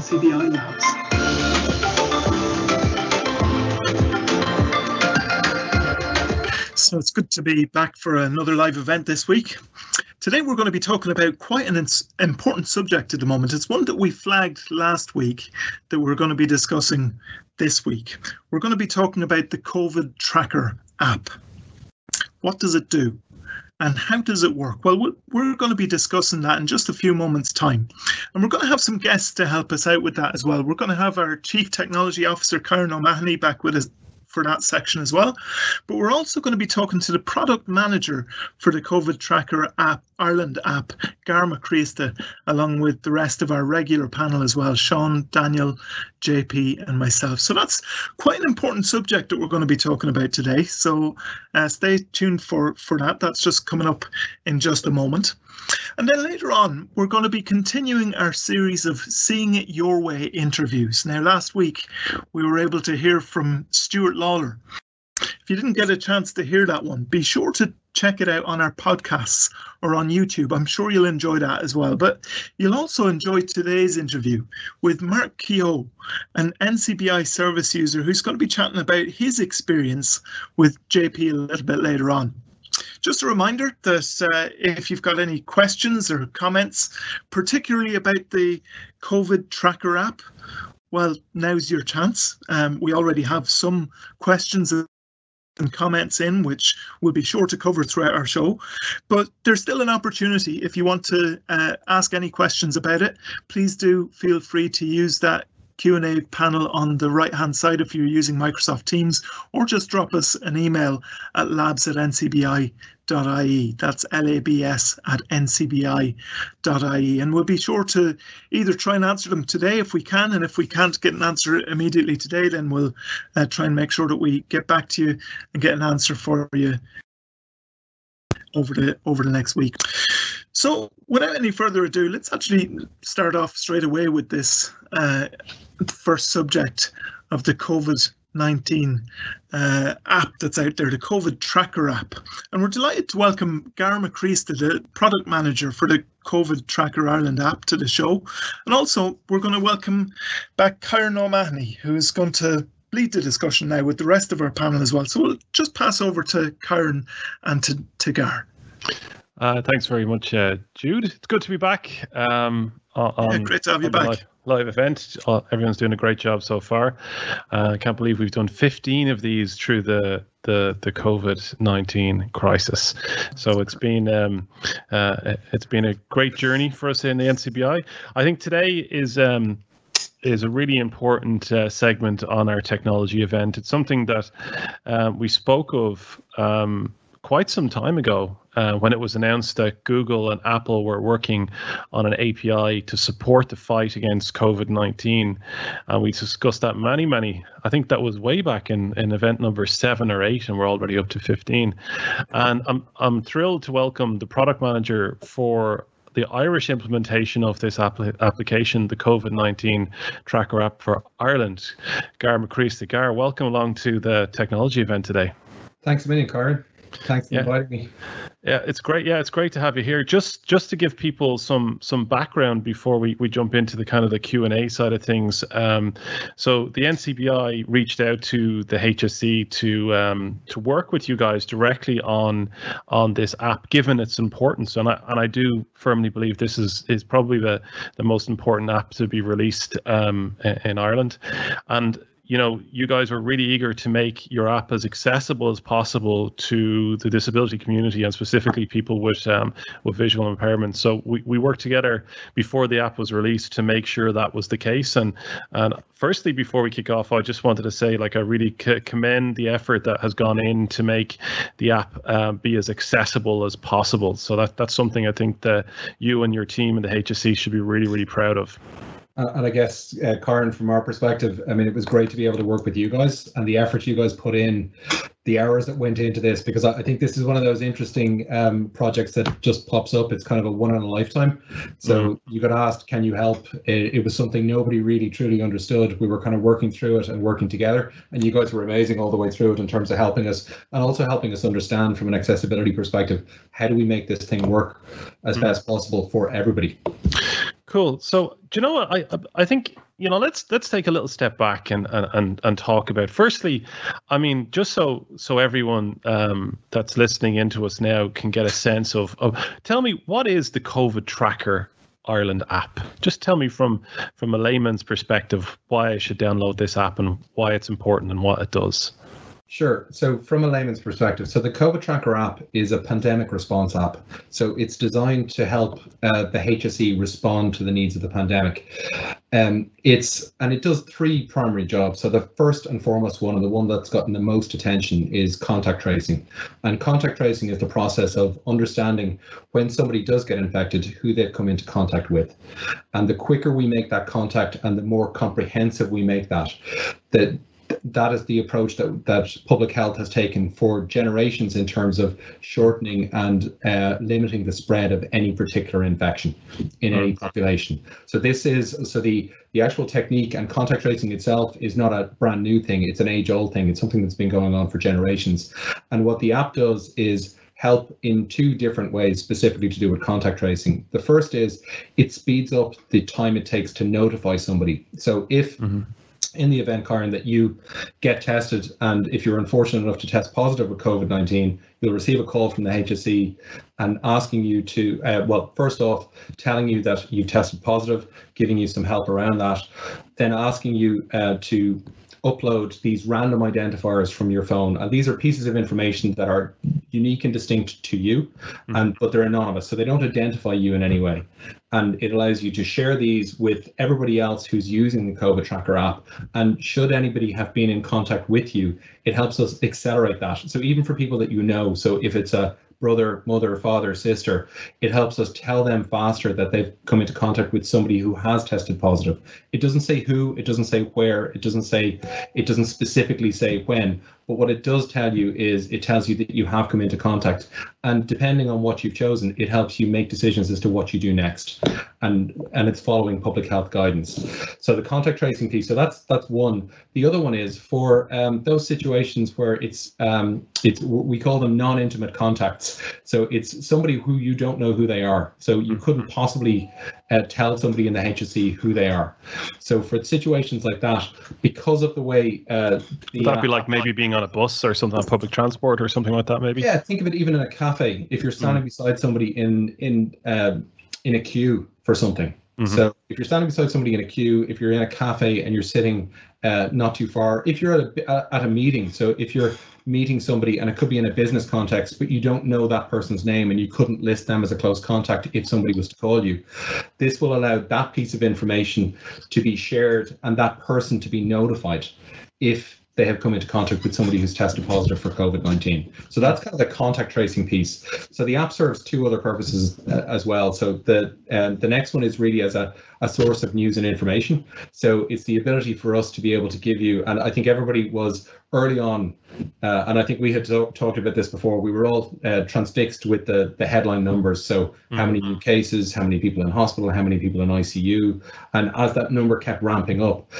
Labs. So it's good to be back for another live event this week. Today we're going to be talking about quite an important subject at the moment. It's one that we flagged last week that we're going to be discussing this week. We're going to be talking about the COVID Tracker app. What does it do? And how does it work? Well, we- we're going to be discussing that in just a few moments' time. And we're going to have some guests to help us out with that as well. We're going to have our Chief Technology Officer, Kieran O'Mahony, back with us for that section as well. But we're also going to be talking to the product manager for the COVID Tracker app, Ireland app, Gar Mac Críosta, along with the rest of our regular panel as well, Sean, Daniel, JP, and myself. So that's quite an important subject that we're going to be talking about today. So uh, stay tuned for, for that. That's just coming up in just a moment. And then later on, we're going to be continuing our series of Seeing It Your Way interviews. Now, last week, we were able to hear from Stuart Lawler. You didn't get a chance to hear that one, be sure to check it out on our podcasts or on YouTube. I'm sure you'll enjoy that as well. But you'll also enjoy today's interview with Mark Keogh, an NCBI service user who's going to be chatting about his experience with JP a little bit later on. Just a reminder that uh, if you've got any questions or comments, particularly about the COVID Tracker app, well, now's your chance. Um, we already have some questions and comments in, which we'll be sure to cover throughout our show. But there's still an opportunity if you want to uh, ask any questions about it. Please do feel free to use that Q&A panel on the right hand side if you're using Microsoft Teams or just drop us an email at labs at That's labs at ncbi.ie. And we'll be sure to either try and answer them today if we can. And if we can't get an answer immediately today, then we'll uh, try and make sure that we get back to you and get an answer for you over the over the next week. So, without any further ado, let's actually start off straight away with this uh, first subject of the COVID 19 uh, app that's out there, the COVID Tracker app. And we're delighted to welcome Gar Mac Críosta, the product manager for the COVID Tracker Ireland app, to the show. And also, we're going to welcome back Kieran O'Mahony, who's going to lead the discussion now with the rest of our panel as well. So we'll just pass over to Kieran and to, to Gar. Uh, thanks very much, uh, Jude. It's good to be back. Um, on, yeah, great to have you back. Live, event. Everyone's doing a great job so far. Uh, I can't believe we've done 15 of these through the the the COVID 19 crisis. So it's been um, uh, it's been a great journey for us in the NCBI. I think today is. Um, is a really important uh, segment on our technology event. It's something that uh, we spoke of um, quite some time ago uh, when it was announced that Google and Apple were working on an API to support the fight against COVID 19. And we discussed that many, many, I think that was way back in, in event number seven or eight, and we're already up to 15. And I'm, I'm thrilled to welcome the product manager for the Irish implementation of this app- application, the COVID 19 tracker app for Ireland. Gar Mac Críosta. Gar, welcome along to the technology event today. Thanks a million, Kieran. Thanks for Yeah. inviting me. Yeah, it's great. Yeah, it's great to have you here. Just just to give people some some background before we, we jump into the kind of the Q and A side of things. Um, so the NCBI reached out to the HSE to um, to work with you guys directly on on this app, given its importance. And I and I do firmly believe this is is probably the the most important app to be released um, in, in Ireland. And you know, you guys were really eager to make your app as accessible as possible to the disability community and specifically people with um, with visual impairments. So we, we worked together before the app was released to make sure that was the case. And and firstly, before we kick off, I just wanted to say, like, I really c- commend the effort that has gone in to make the app uh, be as accessible as possible. So that that's something I think that you and your team and the HSE should be really really proud of. Uh, and I guess, uh, Kieran, from our perspective, I mean, it was great to be able to work with you guys and the effort you guys put in, the hours that went into this, because I, I think this is one of those interesting um, projects that just pops up. It's kind of a one in a lifetime. So you got asked, can you help? It, it was something nobody really truly understood. We were kind of working through it and working together, and you guys were amazing all the way through it in terms of helping us and also helping us understand from an accessibility perspective how do we make this thing work as Mm. best possible for everybody. Cool. So, do you know what? I I think you know, let's let's take a little step back and and and talk about. Firstly, I mean, just so so everyone um, that's listening into us now can get a sense of of. Tell me, what is the COVID tracker Ireland app? Just tell me from from a layman's perspective why I should download this app and why it's important and what it does. Sure. So, from a layman's perspective, so the COVID Tracker app is a pandemic response app. So, it's designed to help uh, the HSE respond to the needs of the pandemic. Um, it's and it does three primary jobs. So, the first and foremost one, and the one that's gotten the most attention, is contact tracing. And contact tracing is the process of understanding when somebody does get infected, who they've come into contact with. And the quicker we make that contact, and the more comprehensive we make that that, that is the approach that, that public health has taken for generations in terms of shortening and uh, limiting the spread of any particular infection in any population. So this is so the the actual technique and contact tracing itself is not a brand new thing. It's an age old thing. It's something that's been going on for generations. And what the app does is help in two different ways specifically to do with contact tracing. The first is it speeds up the time it takes to notify somebody. So if mm-hmm in the event, Kieran, that you get tested, and if you're unfortunate enough to test positive with COVID 19, you'll receive a call from the HSE and asking you to, uh, well, first off, telling you that you tested positive, giving you some help around that, then asking you uh, to upload these random identifiers from your phone. And these are pieces of information that are unique and distinct to you mm-hmm. and but they're anonymous so they don't identify you in any way. And it allows you to share these with everybody else who's using the covid tracker app. And should anybody have been in contact with you it helps us accelerate that. So even for people that you know so if it's a brother, mother, father, sister, it helps us tell them faster that they've come into contact with somebody who has tested positive. It doesn't say who, it doesn't say where, it doesn't say, it doesn't specifically say when, but what it does tell you is it tells you that you have come into contact. And depending on what you've chosen, it helps you make decisions as to what you do next. And and it's following public health guidance. So the contact tracing piece, so that's that's one. The other one is for um, those situations where it's um, it's we call them non-intimate contacts. So it's somebody who you don't know who they are. So you couldn't possibly uh, tell somebody in the HSE who they are. So for situations like that, because of the way uh, the, Would that be like maybe being on a bus or something on public transport or something like that, maybe? Yeah, think of it even in a cafe. If you're standing mm. beside somebody in in uh, in a queue for something. Mm-hmm. So if you're standing beside somebody in a queue, if you're in a cafe and you're sitting uh, not too far, if you're at a at a meeting, so if you're meeting somebody and it could be in a business context, but you don't know that person's name and you couldn't list them as a close contact if somebody was to call you. This will allow that piece of information to be shared and that person to be notified if they have come into contact with somebody who's tested positive for COVID 19. So that's kind of the contact tracing piece. So the app serves two other purposes uh, as well. So the um, the next one is really as a, a source of news and information. So it's the ability for us to be able to give you, and I think everybody was early on, uh, and I think we had talked about this before. We were all uh, transfixed with the the headline numbers. So mm-hmm. how many new cases, how many people in hospital, how many people in ICU, and as that number kept ramping up,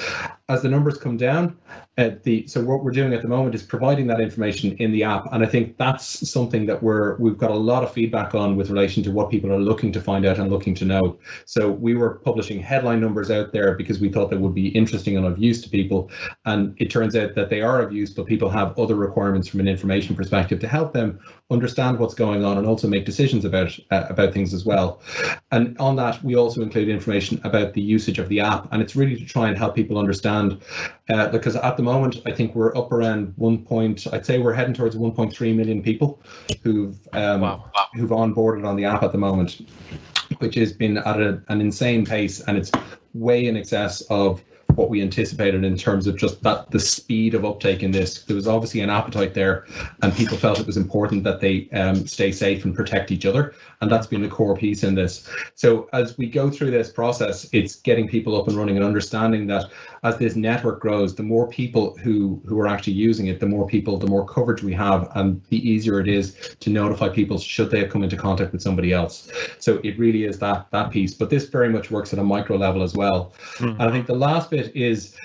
as the numbers come down, uh, the so what we're doing at the moment is providing that information in the app, and I think that's something that we're we've got a lot of feedback on with relation to what people are looking to find out and looking to know. So we were publishing headline numbers out there because we thought they would be interesting and of use to people, and it turns out that they are of use, but people have other requirements from an information perspective to help them understand what's going on and also make decisions about uh, about things as well. And on that, we also include information about the usage of the app, and it's really to try and help people understand uh, because at the moment I think we're up around one point. I'd say we're heading towards 1.3 million people who've um, wow. who've onboarded on the app at the moment, which has been at a, an insane pace, and it's way in excess of what we anticipated in terms of just that the speed of uptake in this. There was obviously an appetite there, and people felt it was important that they um, stay safe and protect each other, and that's been the core piece in this. So as we go through this process, it's getting people up and running and understanding that as this network grows, the more people who who are actually using it, the more people, the more coverage we have, and the easier it is to notify people should they have come into contact with somebody else. So it really is that that piece. But this very much works at a micro level as well. Mm. And I think the last bit is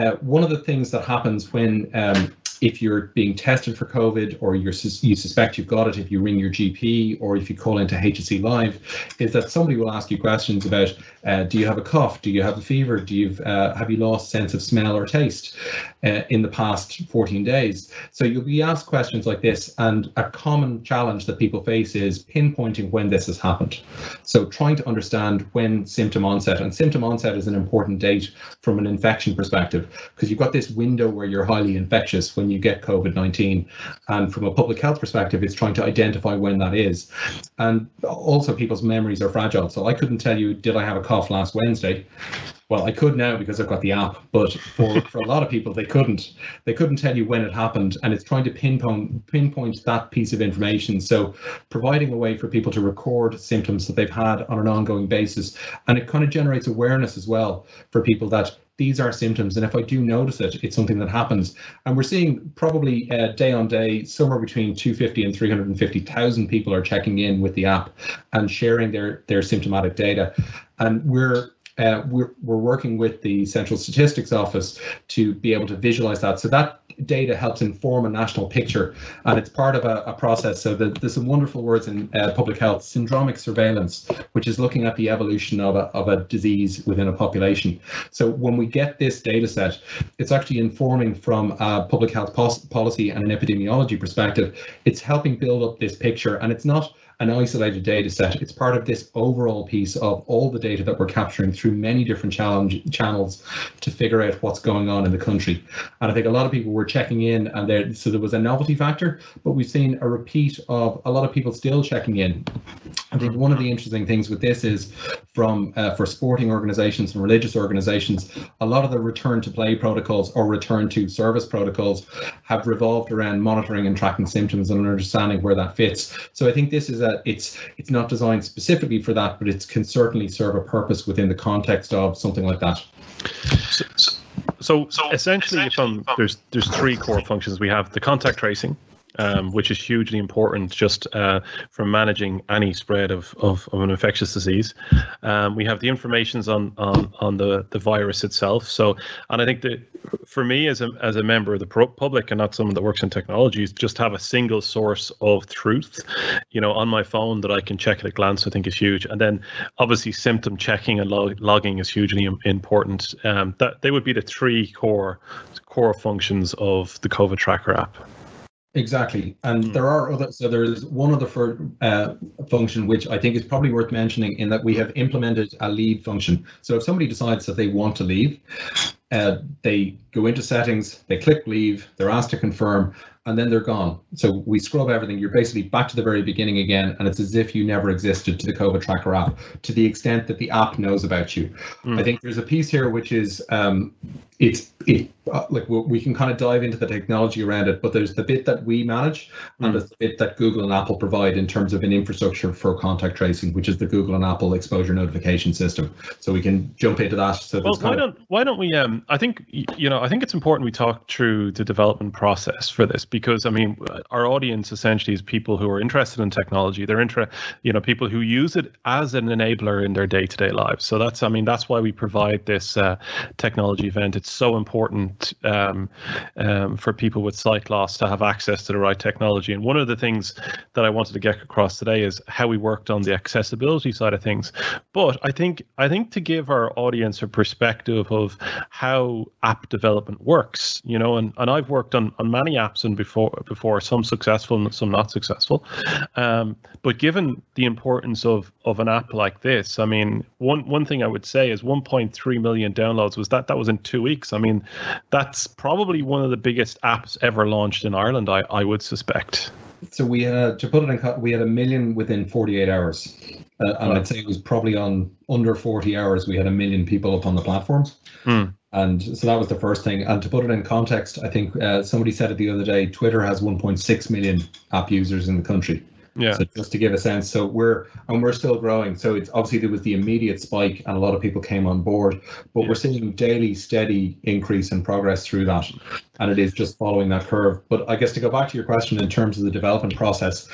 uh, one of the things that happens when um, if you're being tested for COVID or you suspect you've got it, if you ring your GP or if you call into HSE Live, is that somebody will ask you questions about uh, do you have a cough, do you have a fever, do you uh, have you lost sense of smell or taste uh, in the past 14 days. So you'll be asked questions like this, and a common challenge that people face is pinpointing when this has happened. So trying to understand when symptom onset, and symptom onset is an important date from an infection perspective because you've got this window where you're highly infectious when you get COVID-19, and from a public health perspective, it's trying to identify when that is. And also, people's memories are fragile. So I couldn't tell you, did I have a cough last Wednesday? well, I could now because I've got the app, but for, for a lot of people, they couldn't. They couldn't tell you when it happened, and it's trying to pinpoint pinpoint that piece of information. So, providing a way for people to record symptoms that they've had on an ongoing basis, and it kind of generates awareness as well for people that these are symptoms, and if I do notice it, it's something that happens. And we're seeing probably uh, day on day, somewhere between 250 and 350,000 people are checking in with the app and sharing their their symptomatic data, and we're uh, we're, we're working with the Central Statistics Office to be able to visualize that. So that data helps inform a national picture, and it's part of a, a process. So the, there's some wonderful words in uh, public health, syndromic surveillance, which is looking at the evolution of a, of a disease within a population. So when we get this data set, it's actually informing from a public health policy and an epidemiology perspective. It's helping build up this picture, and it's not an isolated data set. It's part of this overall piece of all the data that we're capturing through many different channels to figure out what's going on in the country. And I think a lot of people were checking in and there so there was a novelty factor, but we've seen a repeat of a lot of people still checking in. I think one of the interesting things with this is from uh, for sporting organizations and religious organizations, a lot of the return to play protocols or return to service protocols have revolved around monitoring and tracking symptoms and understanding where that fits. So I think this is that it's it's not designed specifically for that, but it can certainly serve a purpose within the context of something like that. So, so, so essentially, essentially um, there's there's three core functions. We have the contact tracing, um, which is hugely important just uh, for managing any spread of, of, of an infectious disease. Um, we have the informations on, on, on the, the virus itself. So, and I think that for me as a, as a member of the public and not someone that works in technologies, just have a single source of truth, you know, on my phone that I can check at a glance, I think is huge. And then obviously symptom checking and log- logging is hugely important. Um, that they would be the three core core functions of the COVID tracker app. Exactly, and mm. there are other. So there's one other for, uh, function which I think is probably worth mentioning in that we have implemented a leave function. So if somebody decides that they want to leave, uh, they go into settings, they click leave, they're asked to confirm, and then they're gone. So we scrub everything. You're basically back to the very beginning again, and it's as if you never existed to the COVID Tracker app, to the extent that the app knows about you. Mm. I think there's a piece here which is um, it's it uh, like we can kind of dive into the technology around it, but there's the bit that we manage mm. and there's the bit that Google and Apple provide in terms of an infrastructure for contact tracing, which is the Google and Apple exposure notification system. So we can jump into that. So well, why don't why don't we? Um, I think you know I think it's important we talk through the development process for this because I mean our audience essentially is people who are interested in technology. They're inter you know people who use it as an enabler in their day to day lives. So that's I mean that's why we provide this uh, technology event. It's so important um, um, for people with sight loss to have access to the right technology. And one of the things that I wanted to get across today is how we worked on the accessibility side of things. But I think I think to give our audience a perspective of how app development works, you know, and, and I've worked on, on many apps and before before some successful and some not successful. Um, but given the importance of of an app like this, I mean, one one thing I would say is 1.3 million downloads was that that was in two weeks weeks. I mean, that's probably one of the biggest apps ever launched in Ireland. I, I would suspect. So we had to put it in. We had a million within 48 hours, uh, and I'd say it was probably on under 40 hours. We had a million people up on the platform. Hmm. And so that was the first thing. And to put it in context, I think uh, somebody said it the other day. Twitter has 1.6 million app users in the country. Yeah. So just to give a sense, so we're and we're still growing. So it's obviously there was the immediate spike, and a lot of people came on board, but yeah. we're seeing daily steady increase in progress through that, and it is just following that curve. But I guess to go back to your question in terms of the development process,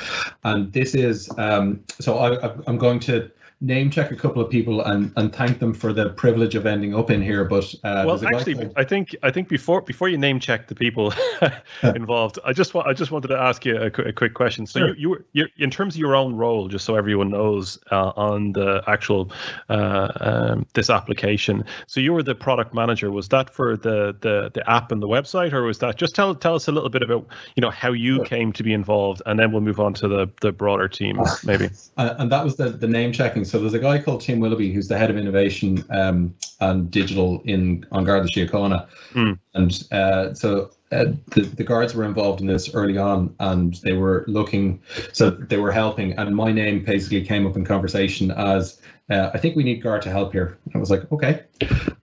and this is um, so I, I'm going to name check a couple of people and, and thank them for the privilege of ending up in here. But uh, well, actually, called... I think I think before before you name check the people involved, I just want I just wanted to ask you a, a quick question. So sure. you, you in terms of your own role, just so everyone knows uh, on the actual uh, um, this application. So you were the product manager. Was that for the the the app and the website, or was that just tell tell us a little bit about you know how you sure. came to be involved, and then we'll move on to the the broader team maybe. Uh, and that was the the name checking. So there's a guy called Tim Willoughby who's the head of innovation um, and digital in on Garda Síochána, mm. and uh, so uh, the, the guards were involved in this early on and they were looking so they were helping and my name basically came up in conversation as uh, I think we need guard to help here. I was like, okay.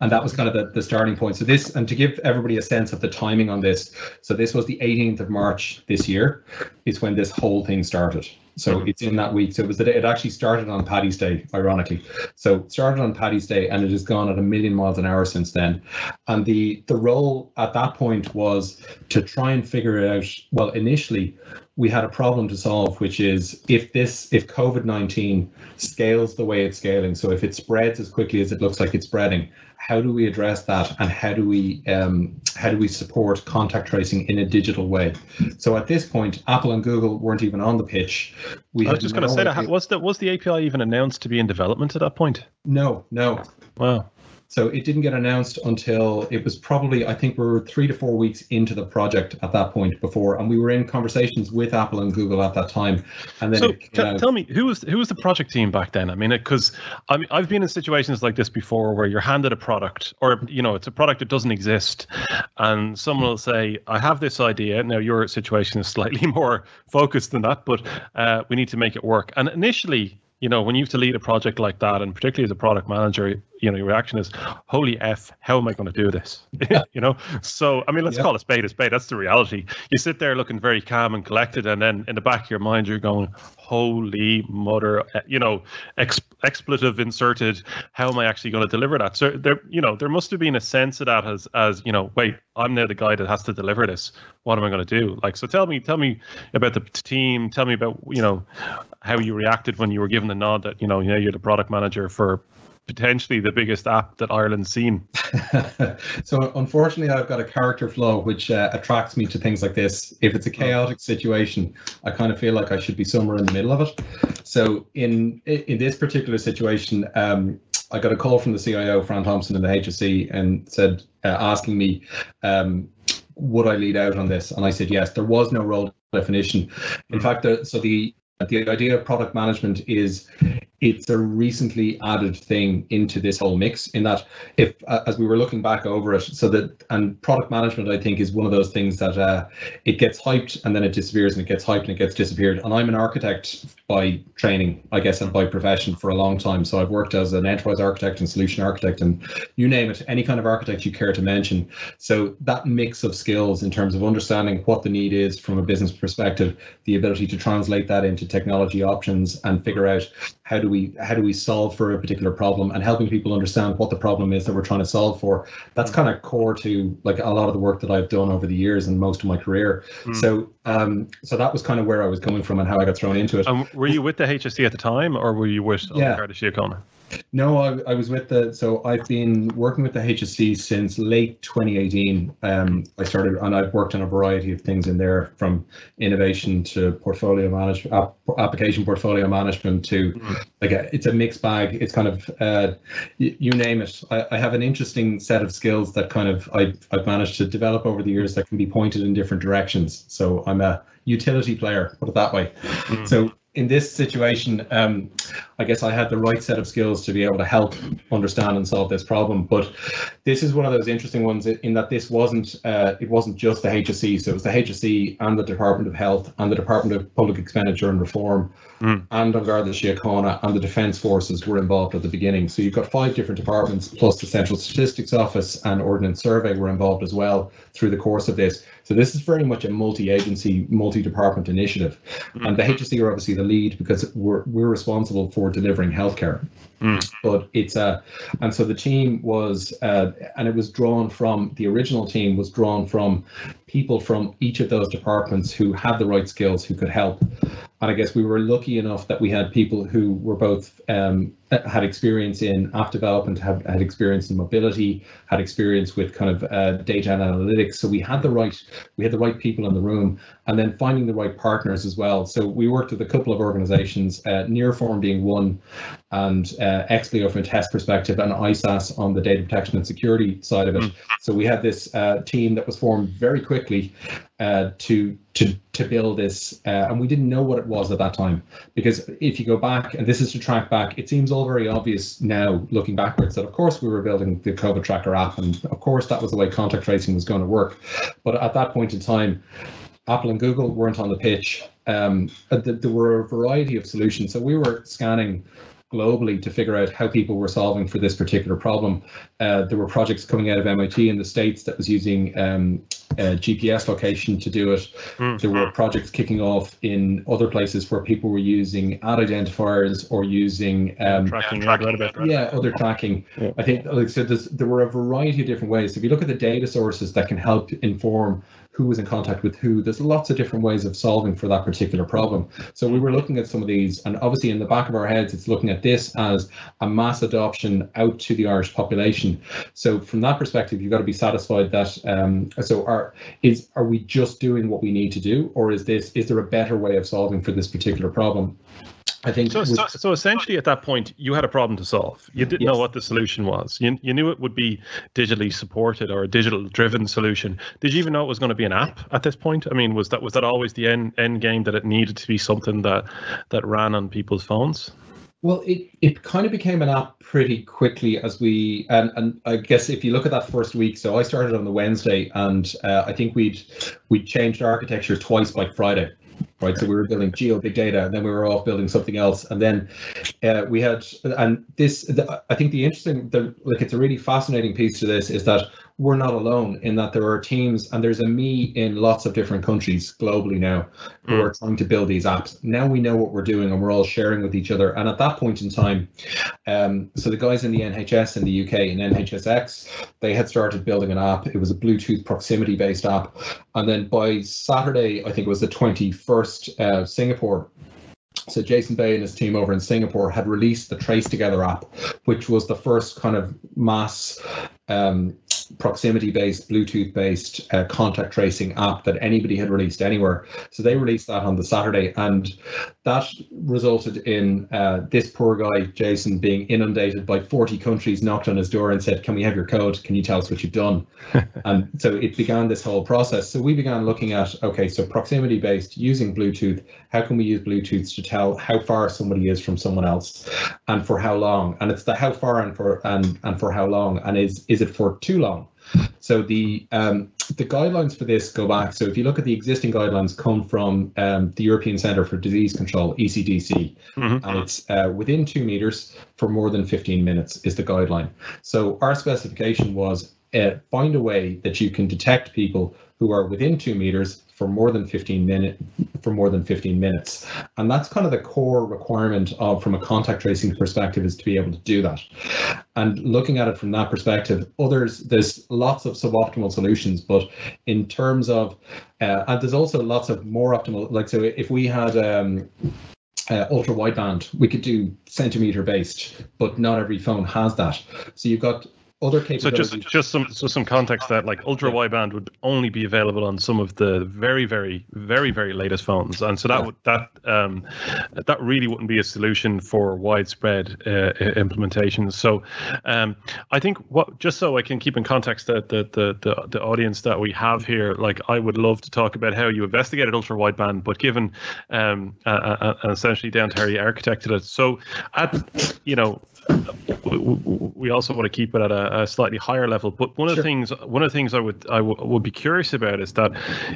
And that was kind of the, the starting point. So this, and to give everybody a sense of the timing on this, so this was the 18th of March this year is when this whole thing started. So mm-hmm. it's in that week. So it was the day it actually started on Paddy's Day, ironically. So started on Paddy's Day and it has gone at a million miles an hour since then. And the the role at that point was to try and figure it out. Well, initially we had a problem to solve, which is if this, if COVID 19 scales the way it's scaling, so if it spreads as quickly as it looks like it's spreading, how do we address that and how do we um, how do we support contact tracing in a digital way? So at this point apple and google weren't even on the pitch. We i was just going to say that. was the was the api even announced to be in development at that point? No no. Wow so it didn't get announced until it was probably, I think we were three to four weeks into the project at that point before, and we were in conversations with Apple and Google at that time. And then so t- tell me, who was who was the project team back then? I mean, because I mean, I've been in situations like this before where you're handed a product, or you know, it's a product that doesn't exist, and someone will say, "I have this idea." Now your situation is slightly more focused than that, but uh, we need to make it work. And initially, you know, when you have to lead a project like that, and particularly as a product manager, you know, your reaction is, "Holy f, how am I going to do this?" you know. So, I mean, let's yeah. call it spade a spade. That's the reality. You sit there looking very calm and collected, and then in the back of your mind, you're going, "Holy mother!" Eh, you know, ex- expletive inserted. How am I actually going to deliver that? So there, you know, there must have been a sense of that as, as you know, wait, I'm now the guy that has to deliver this. What am I going to do? Like, so tell me, tell me about the team. Tell me about, you know, how you reacted when you were given the nod that, you know, know, you're the product manager for potentially the biggest app that Ireland's seen. so unfortunately, I've got a character flaw which uh, attracts me to things like this. If it's a oh. chaotic situation, I kind of feel like I should be somewhere in the middle of it. So in in this particular situation, um, I got a call from the CIO, Fran Thompson, in the HSE, and said uh, asking me. Um, would I lead out on this? And I said yes. There was no role definition. In mm. fact, the, so the the idea of product management is it's a recently added thing into this whole mix in that if uh, as we were looking back over it so that and product management i think is one of those things that uh, it gets hyped and then it disappears and it gets hyped and it gets disappeared. And i'm an architect by training i guess and by profession for a long time. So i've worked as an enterprise architect and solution architect and you name it any kind of architect you care to mention. So that mix of skills in terms of understanding what the need is from a business perspective the ability to translate that into technology options and figure out how do we how do we solve for a particular problem and helping people understand what the problem is that we're trying to solve for. That's kind of core to like a lot of the work that I've done over the years and most of my career. Mm. so um so that was kind of where I was coming from and how I got thrown into it. Um, were you with the HSE at the time or were you with yeah. Síochána no, I, I, was with the. So I've been working with the HSE since late 2018. Um, I started, and I've worked on a variety of things in there, from innovation to portfolio management, app, application portfolio management to mm-hmm. like a, it's a mixed bag. It's kind of uh, y- you name it. I, I, have an interesting set of skills that kind of I, I've managed to develop over the years that can be pointed in different directions. So I'm a utility player, put it that way. Mm-hmm. So in this situation, um, I guess I had the right set of skills to be able to help understand and solve this problem. But this is one of those interesting ones in that this wasn't uh, it wasn't just the HSE, so it was the HSE and the Department of Health and the Department of Public Expenditure and Reform mm. and An Garda Síochána and the Defence Forces were involved at the beginning. So you've got five different departments plus the Central Statistics Office and Ordnance Survey were involved as well through the course of this. So this is very much a multi-agency, multi-department initiative, and the mm-hmm. HSE are obviously the lead because we're we're responsible for delivering healthcare. Mm. But it's a, uh, and so the team was, uh, and it was drawn from the original team was drawn from people from each of those departments who had the right skills who could help. And I guess we were lucky enough that we had people who were both um, had experience in app development, had, had experience in mobility, had experience with kind of uh, data and analytics. So we had the right we had the right people in the room, and then finding the right partners as well. So we worked with a couple of organizations, uh, Nearform being one, and uh, Expleo from a test perspective, and ISAS on the data protection and security side of it. Mm. So we had this uh, team that was formed very quickly uh, to to to build this, uh, and we didn't know what it was at that time because if you go back, and this is to track back, it seems all very obvious now looking backwards that of course we were building the COVID tracker app, and of course that was the way contact tracing was going to work, but at that point in time. Apple and Google weren't on the pitch. Um, there were a variety of solutions. So we were scanning globally to figure out how people were solving for this particular problem. Uh, there were projects coming out of MIT in the States that was using um, GPS location to do it. Mm. There were projects kicking off in other places where people were using ad identifiers or using um, tracking, yeah, tracking. yeah, other tracking. Yeah. I think, like so, there were a variety of different ways. If you look at the data sources that can help inform who was in contact with who. There's lots of different ways of solving for that particular problem. So we were looking at some of these, and obviously in the back of our heads, it's looking at this as a mass adoption out to the Irish population. So from that perspective, you've got to be satisfied that. Um, so are is are we just doing what we need to do, or is this is there a better way of solving for this particular problem? I think so. So, so, essentially, at that point, you had a problem to solve. You didn't yes. know what the solution was. You, you knew it would be digitally supported or a digital-driven solution. Did you even know it was going to be an app at this point? I mean, was that was that always the end end game that it needed to be something that that ran on people's phones? Well, it, it kind of became an app pretty quickly as we and and I guess if you look at that first week, so I started on the Wednesday, and uh, I think we'd we changed architecture twice by Friday right? So we were building geo big data, and then we were off building something else, and then uh, we had, and this, the, I think the interesting, the, like it's a really fascinating piece to this is that we're not alone in that there are teams and there's a me in lots of different countries globally now who mm. are trying to build these apps. Now we know what we're doing and we're all sharing with each other. And at that point in time, um, so the guys in the NHS in the UK in NHSX, they had started building an app. It was a Bluetooth proximity based app. And then by Saturday, I think it was the 21st, uh, Singapore so Jason Bay and his team over in Singapore had released the Trace Together app, which was the first kind of mass um, proximity based, Bluetooth based uh, contact tracing app that anybody had released anywhere. So they released that on the Saturday, and that resulted in uh, this poor guy, Jason, being inundated by 40 countries, knocked on his door and said, Can we have your code? Can you tell us what you've done? and so it began this whole process. So we began looking at okay, so proximity based using Bluetooth, how can we use Bluetooth to tell how far somebody is from someone else and for how long? And it's the how far and for and and for how long, and is is it for too long? So the um, the guidelines for this go back. So if you look at the existing guidelines, come from um, the European Centre for Disease Control (ECDC), mm-hmm. and it's uh, within two meters for more than 15 minutes is the guideline. So our specification was uh, find a way that you can detect people who are within two meters for more than 15 minute for more than 15 minutes and that's kind of the core requirement of from a contact tracing perspective is to be able to do that and looking at it from that perspective others there's lots of suboptimal solutions but in terms of uh, and there's also lots of more optimal like so if we had um, uh, ultra wideband, we could do centimeter based, but not every phone has that. So you've got other capabilities. So just just some so some context that like ultra wideband would only be available on some of the very very very very latest phones, and so that would that um that really wouldn't be a solution for widespread uh, implementations. So um I think what just so I can keep in context that the, the the the audience that we have here, like I would love to talk about how you investigated ultra wideband, but given um uh, uh, essentially down to how you architected it. So at you know we also want to keep it at a, a slightly higher level. But one of sure. the things, one of the things I would I w- would be curious about is that,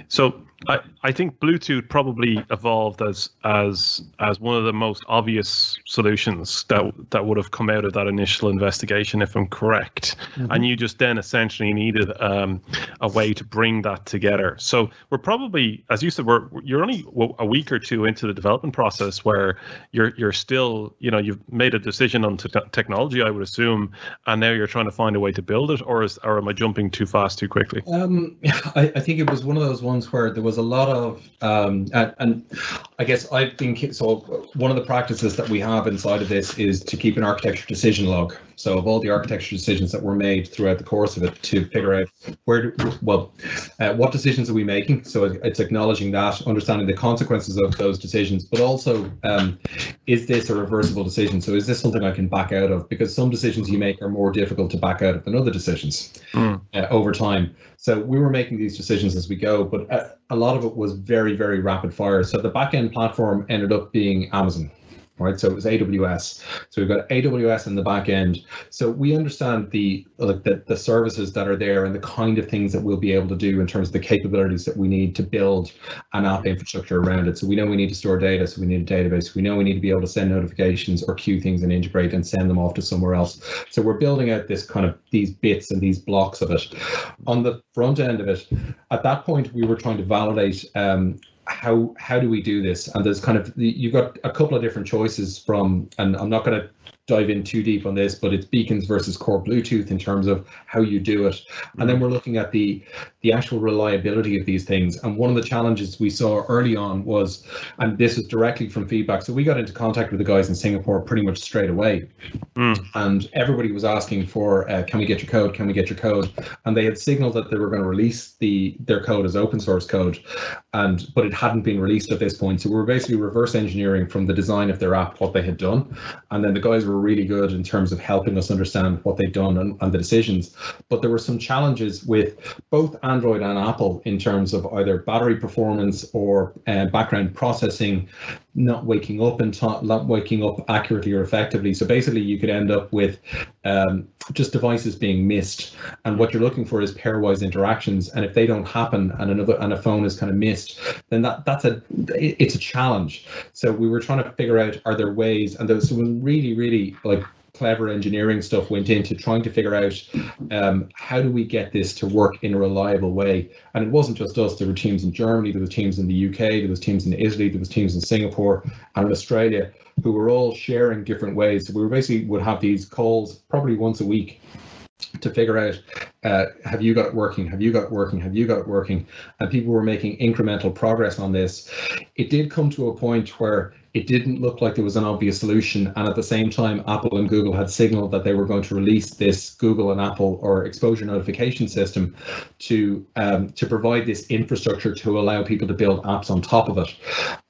so I, I think Bluetooth probably evolved as as as one of the most obvious solutions that that would have come out of that initial investigation, if I'm correct. Mm-hmm. And you just then essentially needed um, a way to bring that together. So we're probably, as you said, we're you're only a week or two into the development process where you're you're still, you know, you've made a decision on technology, I would assume, and now you're trying to find a way to build it, or is or am I jumping too fast too quickly? Um, I, I think it was one of those ones where there was a lot of, um, and, and I guess I think so. One of the practices that we have inside of this is to keep an architecture decision log. So of all the architecture decisions that were made throughout the course of it, to figure out where, well, uh, what decisions are we making? So it's acknowledging that, understanding the consequences of those decisions, but also um, is this a reversible decision? So is this something I can back out of? Because some decisions you make are more difficult to back out of than other decisions mm. uh, over time. So we were making these decisions as we go, but a, uh, a lot of it was very, very rapid fire. So the backend platform ended up being Amazon right? So it was AWS. So we've got AWS in the back end. So we understand the like the, the services that are there and the kind of things that we'll be able to do in terms of the capabilities that we need to build an app infrastructure around it. So we know we need to store data, so we need a database. We know we need to be able to send notifications or queue things and integrate and send them off to somewhere else. So we're building out this kind of these bits and these blocks of it. On the front end of it, at that point, we were trying to validate um, how how do we do this? And there's kind of you've got a couple of different choices from, and I'm not going to dive in too deep on this, but it's beacons versus core Bluetooth in terms of how you do it. And then mm-hmm. we're looking at the the actual reliability of these things. And one of the challenges we saw early on was, and this is directly from feedback. So we got into contact with the guys in Singapore pretty much straight away, mm. and everybody was asking for, uh, can we get your code? Can we get your code? And they had signaled that they were going to release the their code as open source code, and but it hadn't been released at this point. So we were basically reverse engineering from the design of their app what they had done, and then the guys were really good in terms of helping us understand what they'd done and, and the decisions. But there were some challenges with both Android and Apple in terms of either battery performance or uh, background processing not waking up and not waking up accurately or effectively. So basically, you could end up with um, just devices being missed, and what you're looking for is pairwise interactions. And if they don't happen, and another and a phone is kind of missed, then that that's a it's a challenge. So we were trying to figure out are there ways, and there was really really like clever engineering stuff went into trying to figure out um, how do we get this to work in a reliable way. And it wasn't just us. There were teams in Germany, there was teams in the UK, there was teams in Italy, there was teams in Singapore and in Australia who were all sharing different ways. So we basically would have these calls probably once a week to figure out uh, have you got it working have you got it working have you got it working and people were making incremental progress on this it did come to a point where it didn't look like there was an obvious solution. And at the same time, Apple and Google had signaled that they were going to release this Google and Apple or exposure notification system to um, to provide this infrastructure to allow people to build apps on top of it.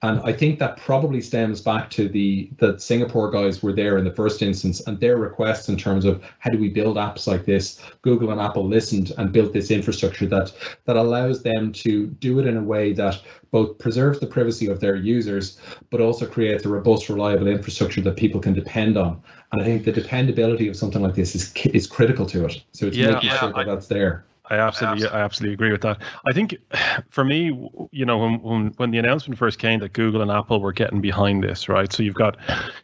And I think that probably stems back to the that Singapore guys were there in the first instance and their requests in terms of how do we build apps like this. Google and Apple listened and built this infrastructure that that allows them to do it in a way that both preserves the privacy of their users, but also creates a robust, reliable infrastructure that people can depend on. And I think the dependability of something like this is is critical to it. So it's yeah, making yeah, sure that I, that's there. I absolutely, I absolutely agree with that. I think, for me, you know, when, when when the announcement first came that Google and Apple were getting behind this, right? So you've got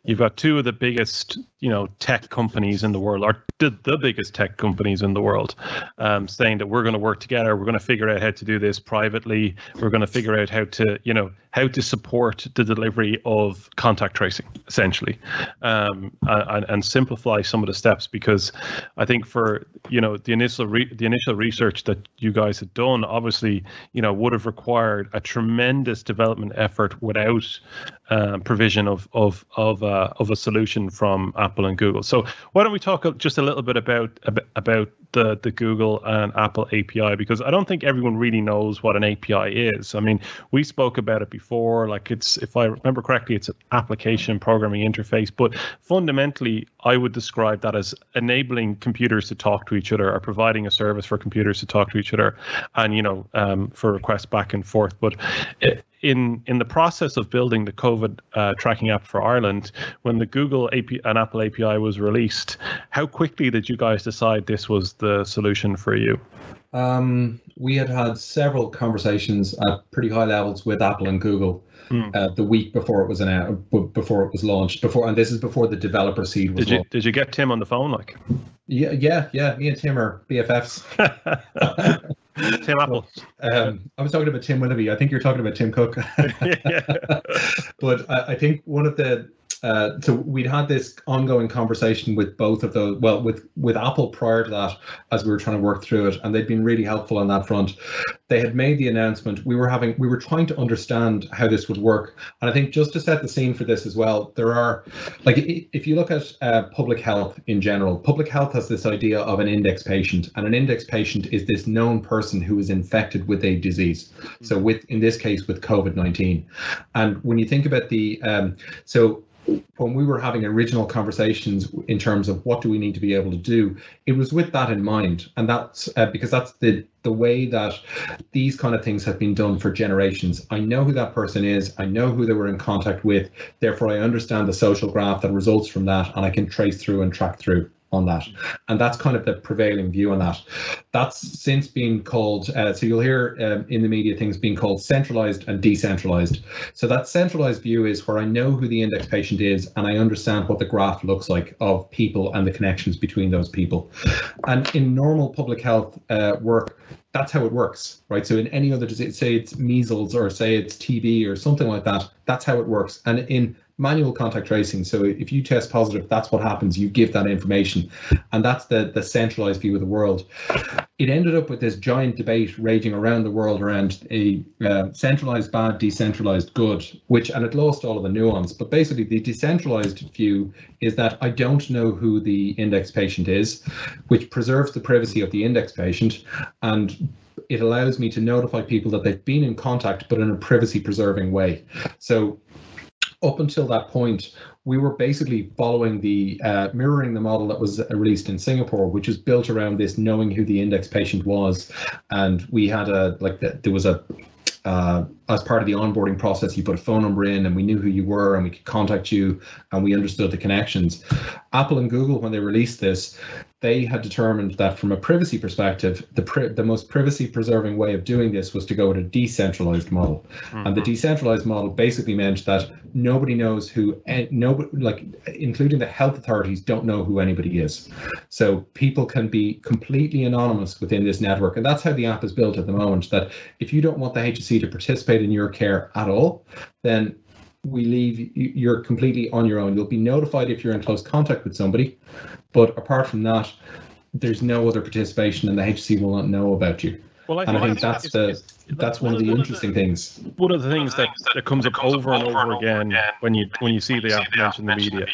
you've got two of the biggest, you know, tech companies in the world, or the, the biggest tech companies in the world, um, saying that we're going to work together. We're going to figure out how to do this privately. We're going to figure out how to, you know, how to support the delivery of contact tracing, essentially, um, and, and simplify some of the steps. Because I think for you know the initial re- the initial research research that you guys had done obviously you know would have required a tremendous development effort without uh, provision of of of uh, of a solution from Apple and Google. So why don't we talk just a little bit about about the the Google and Apple API because I don't think everyone really knows what an API is. I mean, we spoke about it before. Like it's if I remember correctly, it's an application programming interface, but fundamentally, I would describe that as enabling computers to talk to each other or providing a service for computers to talk to each other, and you know um, for requests back and forth. But it, in in the process of building the COVID uh, tracking app for Ireland, when the Google API and Apple API was released, how quickly did you guys decide this was the solution for you? Um, we had had several conversations at pretty high levels with Apple and Google mm. uh, the week before it was before it was launched. Before, and this is before the developer seed was. Did you launched. did you get Tim on the phone? Like, yeah, yeah, yeah. Me and Tim are BFFs. Tim Apple. Um, I was talking about Tim Willoughby. I think you're talking about Tim Cook. but I, I, think one of the uh, so we'd had this ongoing conversation with both of those. Well, with with Apple prior to that, as we were trying to work through it, and they'd been really helpful on that front. They had made the announcement. We were having we were trying to understand how this would work, and I think just to set the scene for this as well, there are like if you look at uh, public health in general, public health has this idea of an index patient, and an index patient is this known person who is infected with a disease. So with in this case with COVID nineteen, and when you think about the um, so when we were having original conversations in terms of what do we need to be able to do, it was with that in mind, and that's uh, because that's the the way that these kind of things have been done for generations. I know who that person is. I know who they were in contact with. Therefore, I understand the social graph that results from that, and I can trace through and track through on that. And that's kind of the prevailing view on that. That's since been called, uh, so you'll hear um, in the media things being called centralized and decentralized. So that centralized view is where I know who the index patient is and I understand what the graph looks like of people and the connections between those people. And in normal public health uh, work, that's how it works, right? So in any other disease, say it's measles or say it's TB or something like that, that's how it works. And in manual contact tracing. So if you test positive, that's what happens. You give that information, and that's the the centralized view of the world. It ended up with this giant debate raging around the world around a uh, centralized bad, decentralized good, which and it lost all of the nuance. But basically, the decentralized view is that I don't know who the index patient is, which preserves the privacy of the index patient and it allows me to notify people that they've been in contact, but in a privacy preserving way. So up until that point, we were basically following the uh, mirroring the model that was released in Singapore, which was built around this knowing who the index patient was, and we had a like the, there was a uh, as part of the onboarding process, you put a phone number in and we knew who you were and we could contact you and we understood the connections. Apple and Google, when they released this, they had determined that from a privacy perspective, the pri- the most privacy preserving way of doing this was to go with a decentralized model. Mm-hmm. And the mm-hmm. decentralized model basically meant that nobody knows who, nobody, like including the health authorities, don't know who anybody is. So people can be completely anonymous within this network. And that's how the app is built at the moment. That if you don't want the HSE to participate in your care at all, then we leave you're completely on your own. You'll be notified if you're in close contact with somebody, but apart from that, there's no other participation, and the HSE will not know about you. Well, I think, and I think that's it's, the it's, that's one, of the interesting things. One of the things that, that comes up over and over again when you when you see the app mentioned in the media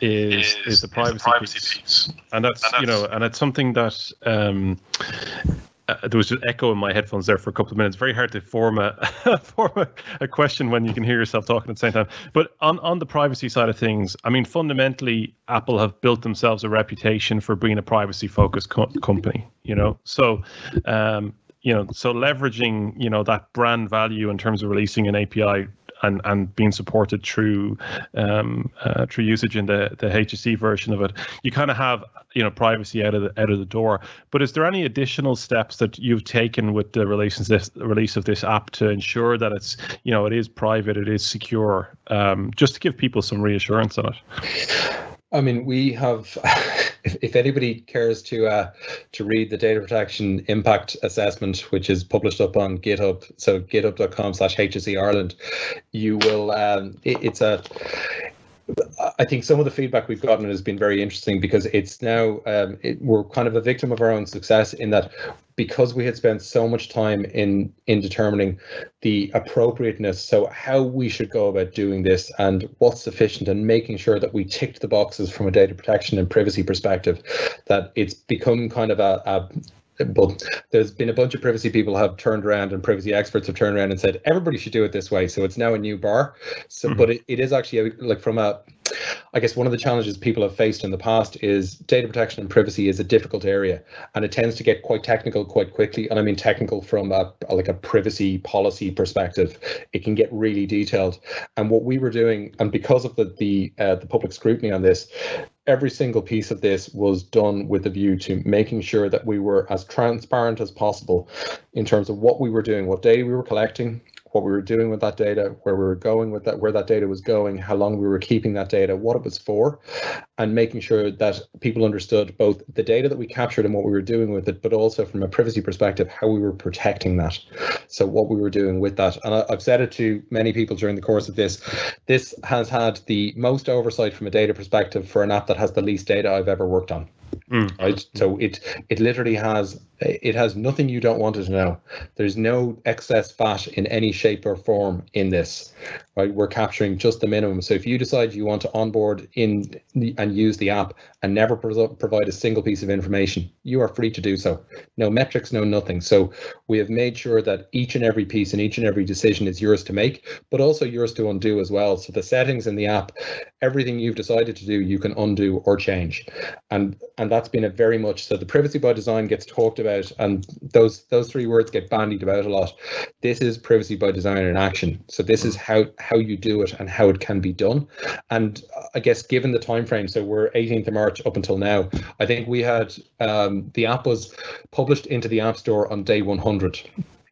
is is the privacy piece, and that's you know, and it's something that um, uh, there was just echo in my headphones there for a couple of minutes. Very hard to form a form a, a, question when you can hear yourself talking at the same time. But on on the privacy side of things, I mean, fundamentally, Apple have built themselves a reputation for being a privacy focused co- company. You know, so. Um, you know, so leveraging, you know, that brand value in terms of releasing an API and and being supported through um, uh, through usage in the the HSE version of it, you kind of have you know privacy out of the out of the door. But is there any additional steps that you've taken with the release of this release of this app to ensure that it's you know it is private, it is secure, um, just to give people some reassurance on it? I mean, we have. If, if anybody cares to uh, to read the data protection impact assessment, which is published up on GitHub, so github.com/slash HSE Ireland, you will. Um, it, it's a I think some of the feedback we've gotten has been very interesting because it's now um, it, we're kind of a victim of our own success in that because we had spent so much time in in determining the appropriateness, so how we should go about doing this and what's sufficient, and making sure that we ticked the boxes from a data protection and privacy perspective, that it's become kind of a, a but there's been a bunch of privacy people have turned around and privacy experts have turned around and said everybody should do it this way so it's now a new bar so mm-hmm. but it, it is actually like from a I guess one of the challenges people have faced in the past is data protection and privacy is a difficult area, and it tends to get quite technical quite quickly. And I mean technical from a, like a privacy policy perspective. It can get really detailed. And what we were doing, and because of the the uh, the public scrutiny on this, every single piece of this was done with a view to making sure that we were as transparent as possible in terms of what we were doing, what data we were collecting, what we were doing with that data, where we were going with that, where that data was going, how long we were keeping that data, what it was for, and making sure that people understood both the data that we captured and what we were doing with it, but also from a privacy perspective, how we were protecting that. So what we were doing with that. And I, I've said it to many people during the course of this. This has had the most oversight from a data perspective for an app that has the least data I've ever worked on. Mm. Right. So it it literally has it has nothing you don't want it to know. There's no excess fat in any shape or form in this. Right. We're capturing just the minimum. So if you decide you want to onboard in the, and use the app and never pro- provide a single piece of information, you are free to do so. No metrics, no nothing. So we have made sure that each and every piece and each and every decision is yours to make, but also yours to undo as well. So the settings in the app, everything you've decided to do, you can undo or change. And and that's been a very much so the privacy by design gets talked about and those those three words get bandied about a lot. This is privacy by design in action. So this is how how you do it and how it can be done. And I guess given the time frame, so we're 18th of March up until now, I think we had um, the app was published into the App Store on day 100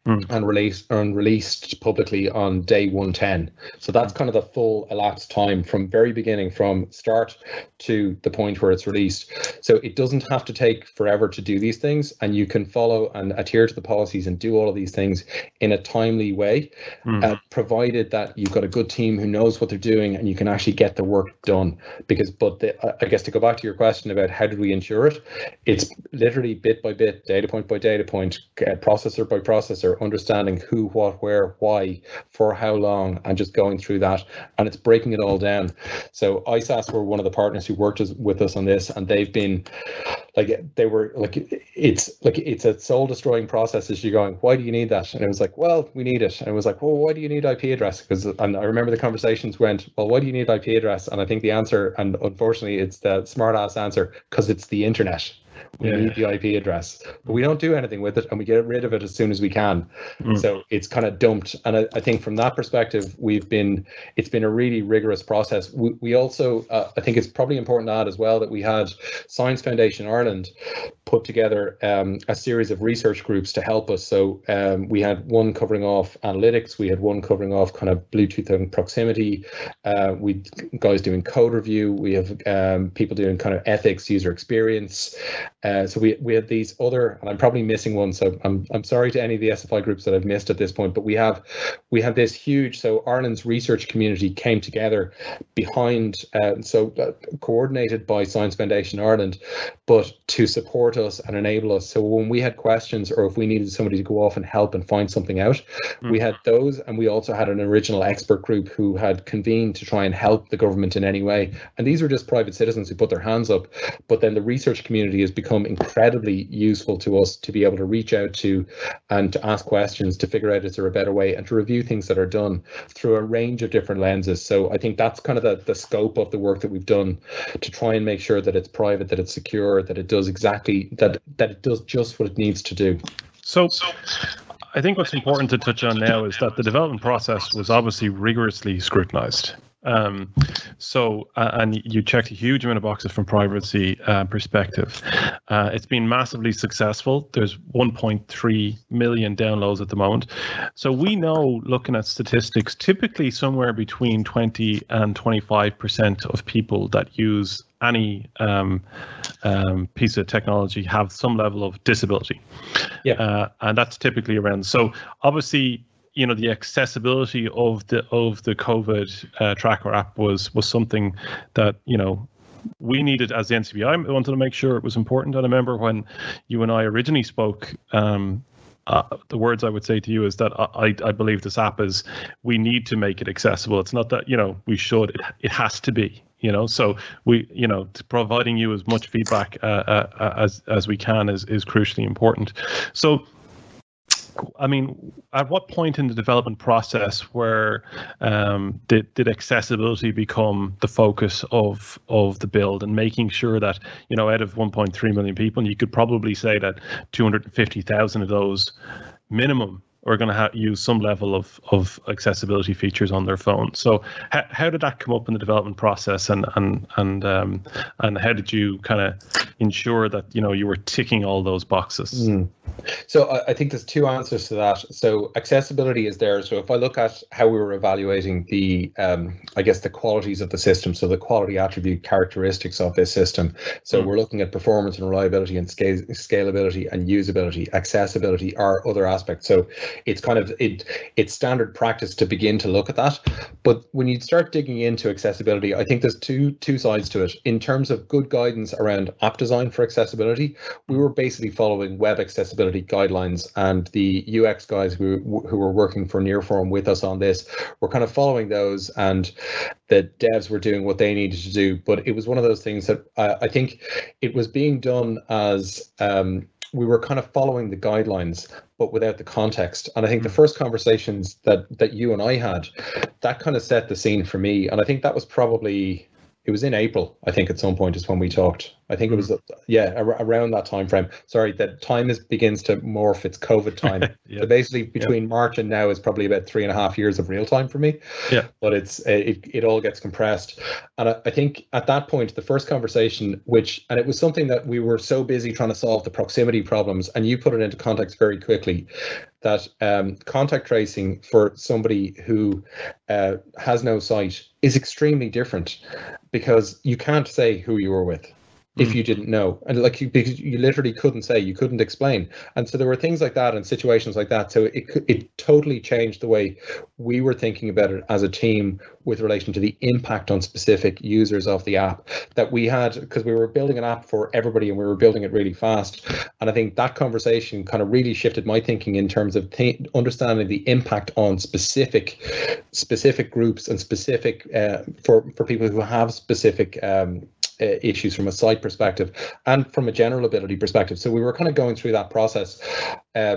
Mm. and released and released publicly on day 110 so that's kind of the full elapsed time from very beginning from start to the point where it's released so it doesn't have to take forever to do these things and you can follow and adhere to the policies and do all of these things in a timely way Mm. uh, provided that you've got a good team who knows what they're doing and you can actually get the work done because but the, i guess to go back to your question about how did we ensure it it's literally bit by bit data point by data point uh, processor by processor understanding who what where why for how long and just going through that and it's breaking it all down. So isas were one of the partners who worked as, with us on this and they've been like they were like it's like it's a soul destroying process as you're going why do you need that? And it was like well we need it. And it was like well why do you need ip address? Because and i remember the conversations went well why do you need ip address? And i think the answer and unfortunately it's the smart ass answer because it's the internet we Yeah. need the ip address but we don't do anything with it and we get rid of it as soon as we can Mm. so it's kind of dumped and I, I think from that perspective we've been it's been a really rigorous process we, we also uh, i think it's probably important to add as well that we had science foundation ireland put together um, a series of research groups to help us so um, we had one covering off analytics we had one covering off kind of bluetooth and proximity uh, we guys doing code review we have um, people doing kind of ethics user experience uh, so we, we had these other, and I'm probably missing one. So I'm, I'm sorry to any of the SFI groups that I've missed at this point, but we have we have this huge. So Ireland's research community came together behind, uh, so uh, coordinated by Science Foundation Ireland, but to support us and enable us. So when we had questions or if we needed somebody to go off and help and find something out, we had those, and we also had an original expert group who had convened to try and help the government in any way. And these were just private citizens who put their hands up, but then the research community has become incredibly useful to us to be able to reach out to and to ask questions to figure out is there a better way and to review things that are done through a range of different lenses. So I think that's kind of the, the scope of the work that we've done to try and make sure that it's private, that it's secure, that it does exactly that that it does just what it needs to do. So, I think what's important to touch on now is that the development process was obviously rigorously scrutinized. Um, so, uh, and you checked a huge amount of boxes from privacy uh, perspective. Uh, it's been massively successful. There's 1.3 million downloads at the moment. So we know, looking at statistics, typically somewhere between 20 and 25 percent of people that use any um, um, piece of technology have some level of disability. Yeah. Uh, and that's typically around. So obviously, you know, the accessibility of the of the COVID uh, tracker app was was something that you know we needed as the NCBI I wanted to make sure it was important. And I remember when you and I originally spoke. Um, uh, the words I would say to you is that I, I believe this app is we need to make it accessible. It's not that you know we should. It, it has to be. You know, so we you know providing you as much feedback uh, uh, as as we can is is crucially important. So I mean, at what point in the development process where um, did did accessibility become the focus of of the build and making sure that you know out of 1.3 million people, you could probably say that 250,000 of those minimum are going to ha- use some level of of accessibility features on their phone. So how, how did that come up in the development process, and and and um, and how did you kind of ensure that you know you were ticking all those boxes? Mm. So I, I think there's two answers to that. So accessibility is there. So if I look at how we were evaluating the, um, I guess the qualities of the system, so the quality attribute characteristics of this system. So Mm. we're looking at performance and reliability and scale, scalability and usability. Accessibility are other aspects. So it's kind of it it's standard practice to begin to look at that. But when you start digging into accessibility, I think there's two two sides to it. In terms of good guidance around app design for accessibility, we were basically following web accessibility guidelines, and the UX guys who who were working for Nearform with us on this were kind of following those, and the devs were doing what they needed to do. But it was one of those things that I, I think it was being done as um, we were kind of following the guidelines but without the context. And i think the first conversations that that you and i had that kind of set the scene for me. And i think that was probably it was in april i think at some point is when we talked i think it was yeah ar- around that time frame sorry that time is begins to morph. It's covid time. Yeah. so basically between march and now is probably about three and a half years of real time for me. Yeah. but it's it, it all gets compressed. And I, I think at that point the first conversation which and it was something that we were so busy trying to solve the proximity problems and you put it into context very quickly that um, contact tracing for somebody who uh, has no sight is extremely different because you can't say who you were with if Mm. you didn't know. And like you because you literally couldn't say you couldn't explain. And so there were things like that and situations like that. So it it totally changed the way we were thinking about it as a team with relation to the impact on specific users of the app that we had because we were building an app for everybody and we were building it really fast and i think that conversation kind of really shifted my thinking in terms of th- understanding the impact on specific specific groups and specific uh, for for people who have specific um, uh, issues from a site perspective and from a general ability perspective. So we were kind of going through that process, uh,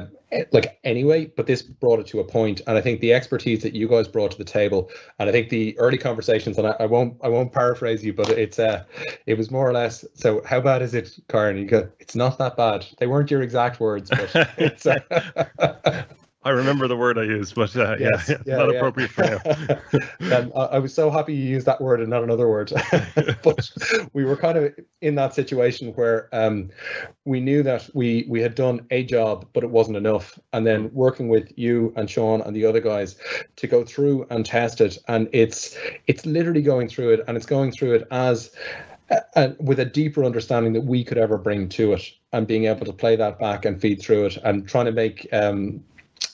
like anyway, but this brought it to a point, and I think the expertise that you guys brought to the table, and I think the early conversations, and I, I won't, I won't paraphrase you, but it's, uh, it was more or less. So how bad is it, Kieran? You go, it's not that bad. They weren't your exact words, but it's. Uh, I remember the word I used, but uh, Yes, yeah, yeah, not yeah. appropriate for now. and I, I was so happy you used that word and not another word. but we were kind of in that situation where um, we knew that we we had done a job, but it wasn't enough. And then working with you and Sean and the other guys to go through and test it, and it's it's literally going through it, and it's going through it as uh, with a deeper understanding that we could ever bring to it, and being able to play that back and feed through it, and trying to make. Um,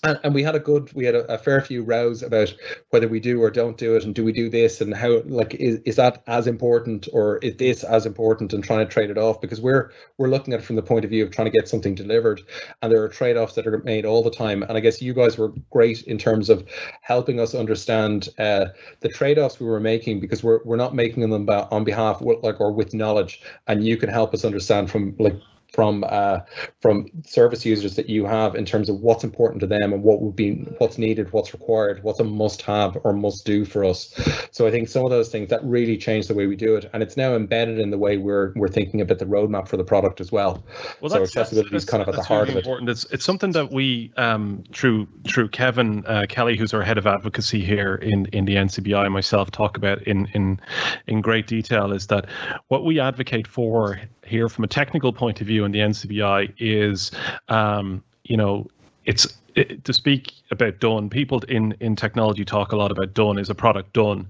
and, and we had a good, we had a, a fair few rows about whether we do or don't do it, and do we do this, and how, like, is, is that as important, or is this as important, and trying to trade it off? Because we're we're looking at it from the point of view of trying to get something delivered, and there are trade offs that are made all the time, and I guess you guys were great in terms of helping us understand uh, the trade offs we were making because we're we're not making them on behalf like or with knowledge, and you can help us understand from like from uh, from service users that you have in terms of what's important to them and what would be what's needed, what's required, what's a must-have or must-do for us. So I think some of those things that really changed the way we do it, and it's now embedded in the way we're we're thinking about the roadmap for the product as well. Well, So that's, accessibility that's, is kind of at the heart really of it. important. It's it's something that we um, through through Kevin uh, Kelly, who's our head of advocacy here in in the NCBI, myself talk about in in in great detail. Is that what we advocate for here from a technical point of view in the NCBI is, um, you know, it's it, to speak about done. People in in technology talk a lot about done. Is a product done?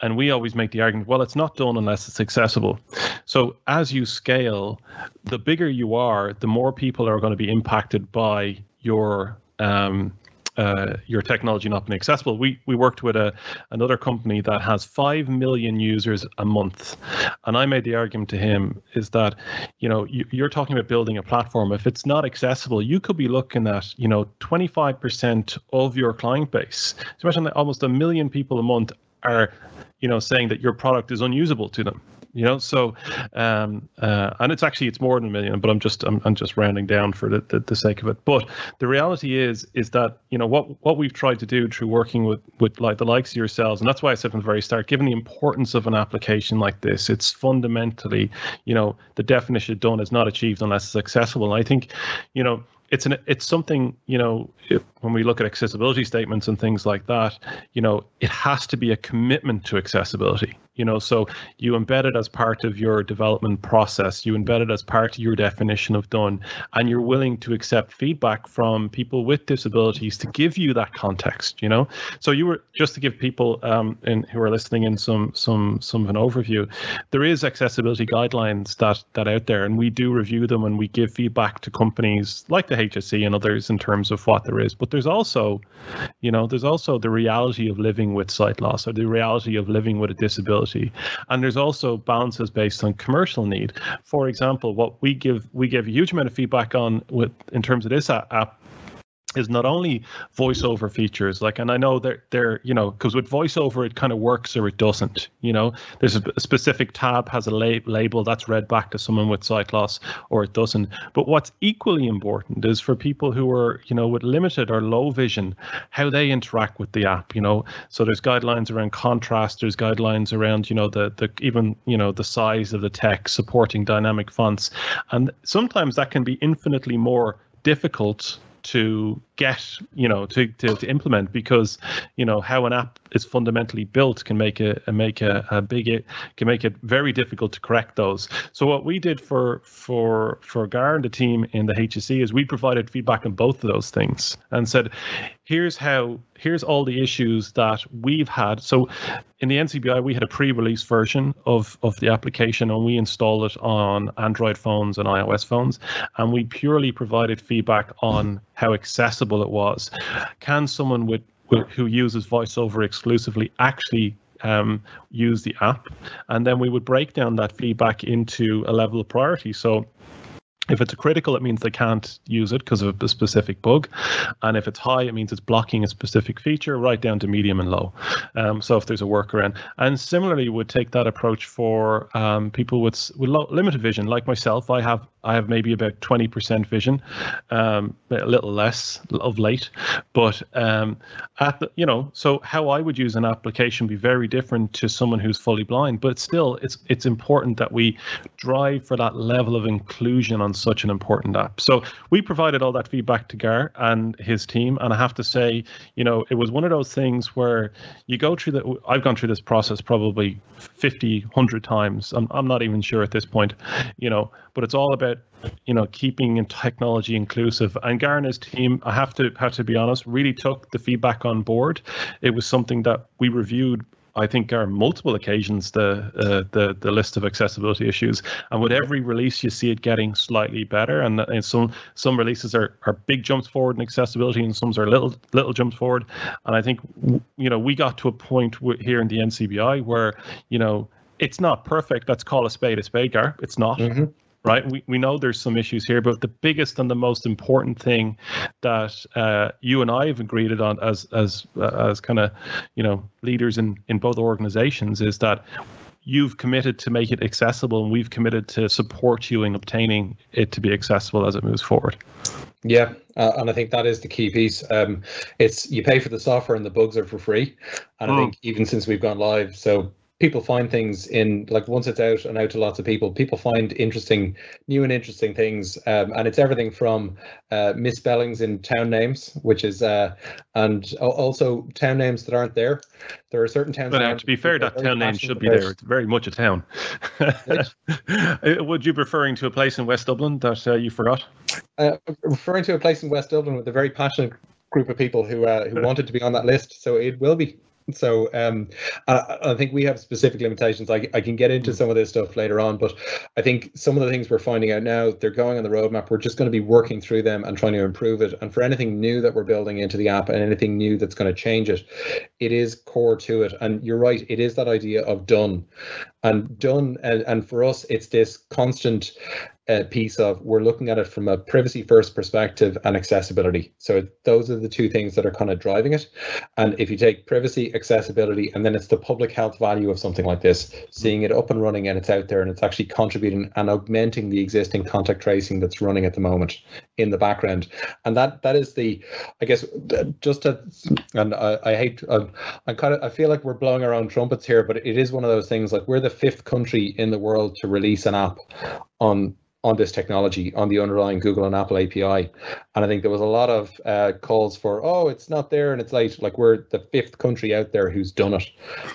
And we always make the argument, well, it's not done unless it's accessible. So as you scale, the bigger you are, the more people are going to be impacted by your um, uh, your technology not being accessible. We we worked with a another company that has five million users a month, and I made the argument to him is that, you know, you, you're talking about building a platform. If it's not accessible, you could be looking at you know 25% of your client base. So imagine that almost a million people a month are, you know, saying that your product is unusable to them you know? So um uh and it's actually it's more than a million but i'm just i'm, I'm just rounding down for the, the, the sake of it. But the reality is is that you know what what we've tried to do through working with with like the likes of yourselves and that's why i said from the very start given the importance of an application like this it's fundamentally you know the definition done is not achieved unless it's accessible. And i think you know it's an it's something you know if, when we look at accessibility statements and things like that you know it has to be a commitment to accessibility you know so you embed it as part of your development process. You embed it as part of your definition of done. And you're willing to accept feedback from people with disabilities to give you that context you know? So you were just to give people um, in, who are listening in some some some of an overview there is accessibility guidelines that that out there and we do review them and we give feedback to companies like the HSE and others in terms of what there is. But there's also you know there's also the reality of living with sight loss or the reality of living with a disability and there's also balances based on commercial need. For example what we give we give a huge amount of feedback on with in terms of this app is not only voiceover features like and i know they're they're you know because with voiceover it kind of works or it doesn't you know? There's a, specific tab has a lab, label that's read back to someone with sight loss or it doesn't. But what's equally important is for people who are you know with limited or low vision how they interact with the app you know? So there's guidelines around contrast there's guidelines around you know the the even you know the size of the text supporting dynamic fonts. And sometimes that can be infinitely more difficult to get you know to, to, to implement because you know how an app is fundamentally built can make a, make a, a big it can make it very difficult to correct those. So what we did for for for gar and the team in the hse is we provided feedback on both of those things and said here's how here's all the issues that we've had. So in the ncbi we had a pre-release version of of the application and we installed it on android phones and ios phones. And we purely provided feedback on how accessible it was. Can someone with who uses voiceover exclusively actually um, use the app? And then we would break down that feedback into a level of priority. So if it's a critical, it means they can't use it because of a specific bug. And if it's high, it means it's blocking a specific feature right down to medium and low. Um, so if there's a workaround. And similarly, we would take that approach for um, people with, with low, limited vision, like myself. I have I have maybe about 20% vision, um, a little less of late. But um, at the, you know, so how I would use an application be very different to someone who's fully blind. But still, it's it's important that we drive for that level of inclusion on such an important app. So we provided all that feedback to Gar and his team, and I have to say, you know, it was one of those things where you go through the. I've gone through this process probably 50, 100 times. I'm I'm not even sure at this point, you know, but it's all about you know keeping technology inclusive and Gar and his team I have to have to be honest really took the feedback on board it was something that we reviewed I think are multiple occasions the uh, the the list of accessibility issues, and with every release you see it getting slightly better. And, and some some releases are, are big jumps forward in accessibility, and some are little little jumps forward. And I think you know we got to a point here in the NCBI where you know it's not perfect. Let's call a spade a spade, Gar. It's not. Mm-hmm right? We, we know there's some issues here, but the biggest and the most important thing that uh, you and I have agreed on as as uh, as kind of you know leaders in in both organizations is that you've committed to make it accessible and we've committed to support you in obtaining it to be accessible as it moves forward yeah uh, and i think that is the key piece um, it's you pay for the software and the bugs are for free and oh. i think even since we've gone live so people find things in like once it's out and out to lots of people people find interesting new and interesting things um, and it's everything from uh, misspellings in town names which is uh, and also town names that aren't there. There are certain towns but uh, to be fair that town name should be there. It's very much a town. Uh, would you be referring to a place in west dublin that uh, you forgot? Uh, referring to a place in west dublin with a very passionate group of people who uh, who wanted to be on that list so it will be so um, I, I, think we have specific limitations. I, I can get into hmm. some of this stuff later on, but I think some of the things we're finding out now, they're going on the roadmap. We're just going to be working through them and trying to improve it. And for anything new that we're building into the app and anything new that's going to change it, it is core to it. And you're right, it is that idea of done. And done, and, and for us, it's this constant uh, piece of we're looking at it from a privacy first perspective and accessibility. So those are the two things that are kind of driving it. And if you take privacy, accessibility, and then it's the public health value of something like this, seeing it up and running and it's out there and it's actually contributing and augmenting the existing contact tracing that's running at the moment in the background. And that that is the, I guess, just to, and I, I hate, I'm, I'm kind of, I feel like we're blowing our own trumpets here, but it is one of those things like we're the fifth country in the world to release an app on on this technology, on the underlying Google and Apple API. And I think there was a lot of uh, calls for, oh, it's not there and it's late. Like we're the fifth country out there who's done it,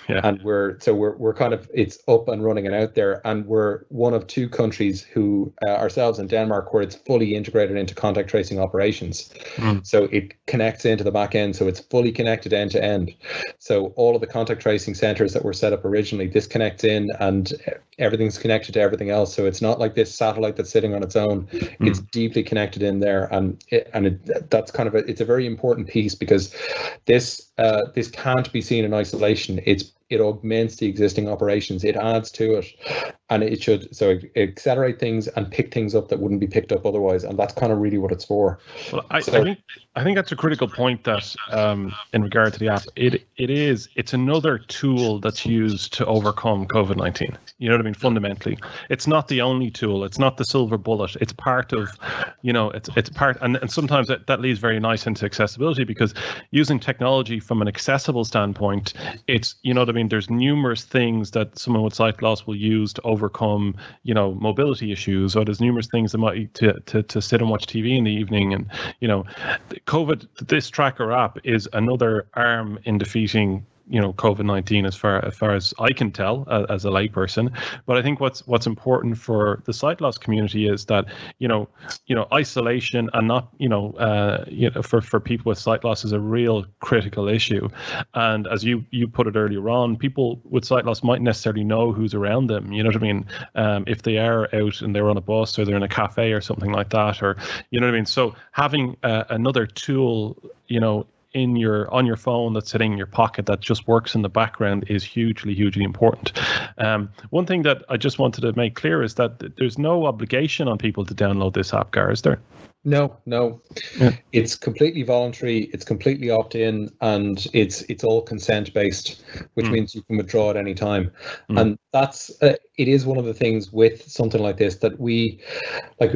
Yeah. and we're so we're we're kind of it's up and running and out there, and we're one of two countries who uh, ourselves in Denmark where it's fully integrated into contact tracing operations. Mm. So it connects into the back end, so it's fully connected end to end. So all of the contact tracing centers that were set up originally, this connects in, and everything's connected to everything else. So it's not like this satellite that's sitting on its own. It's deeply connected in there, and it, and it, that's kind of a it's a very important piece because this uh, this can't be seen in isolation. It's it augments the existing operations. It adds to it, and it should so accelerate things and pick things up that wouldn't be picked up otherwise. And that's kind of really what it's for. Well, I, So- I think I think that's a critical point that um, in regard to the app, it it is it's another tool that's used to overcome COVID nineteen. You know what I mean? Fundamentally, it's not the only tool. It's not the silver bullet. It's part of, you know, it's it's part, and, and sometimes that, that leads very nice into accessibility because using technology from an accessible standpoint, it's you know what I mean. Mean, there's numerous things that someone with sight loss will use to overcome, you know, mobility issues, or there's numerous things that might to to, to sit and watch TV in the evening, and you know, COVID. This tracker app is another arm in defeating you know COVID nineteen as far as far as I can tell uh, as a layperson. But I think what's what's important for the sight loss community is that you know you know isolation and not you know uh, you know for for people with sight loss is a real critical issue. And as you you put it earlier on, people with sight loss might necessarily know who's around them. You know what I mean? Um, if they are out and they're on a bus or they're in a cafe or something like that, or you know what I mean. So having uh, another tool, you know in your on your phone that's sitting in your pocket that just works in the background is hugely hugely important um, one thing that i just wanted to make clear is that there's no obligation on people to download this app gar is there No, no. Yeah. It's completely voluntary. It's completely opt-in, and it's it's all consent-based, which Mm. means you can withdraw at any time. Mm. And that's uh, it is one of the things with something like this that we like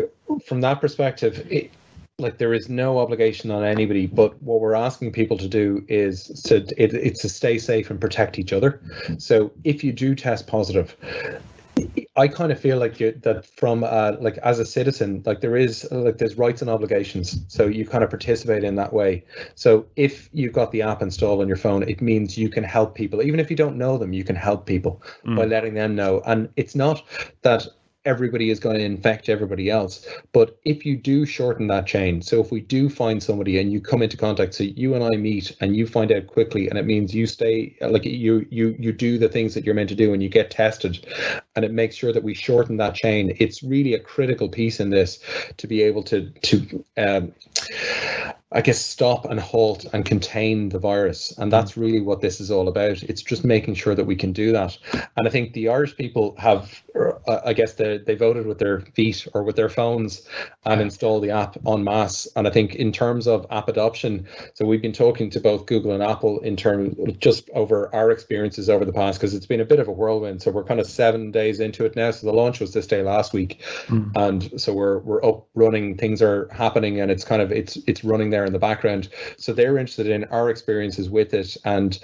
from that perspective. It, like there is no obligation on anybody, but what we're asking people to do is to it, it's to stay safe and protect each other. So if you do test positive, I kind of feel like you, that from uh, like as a citizen, like there is like there's rights and obligations. So you kind of participate in that way. So if you've got the app installed on your phone, it means you can help people, even if you don't know them. You can help people Mm. by letting them know. And it's not that everybody is going to infect everybody else. But if you do shorten that chain, so if we do find somebody and you come into contact, so you and I meet and you find out quickly, and it means you stay like you you you do the things that you're meant to do and you get tested, and it makes sure that we shorten that chain. It's really a critical piece in this to be able to to um, I guess stop and halt and contain the virus. And that's really what this is all about. It's just making sure that we can do that. And I think the Irish people have, uh, I guess, they, they voted with their feet or with their phones and installed the app en masse. And I think in terms of app adoption, so we've been talking to both Google and Apple in terms just over our experiences over the past, because it's been a bit of a whirlwind. So we're kind of seven days into it now. So the launch was this day last week. Mm. And so we're we're up running, things are happening and it's kind of it's it's running there in the background. So they're interested in our experiences with it and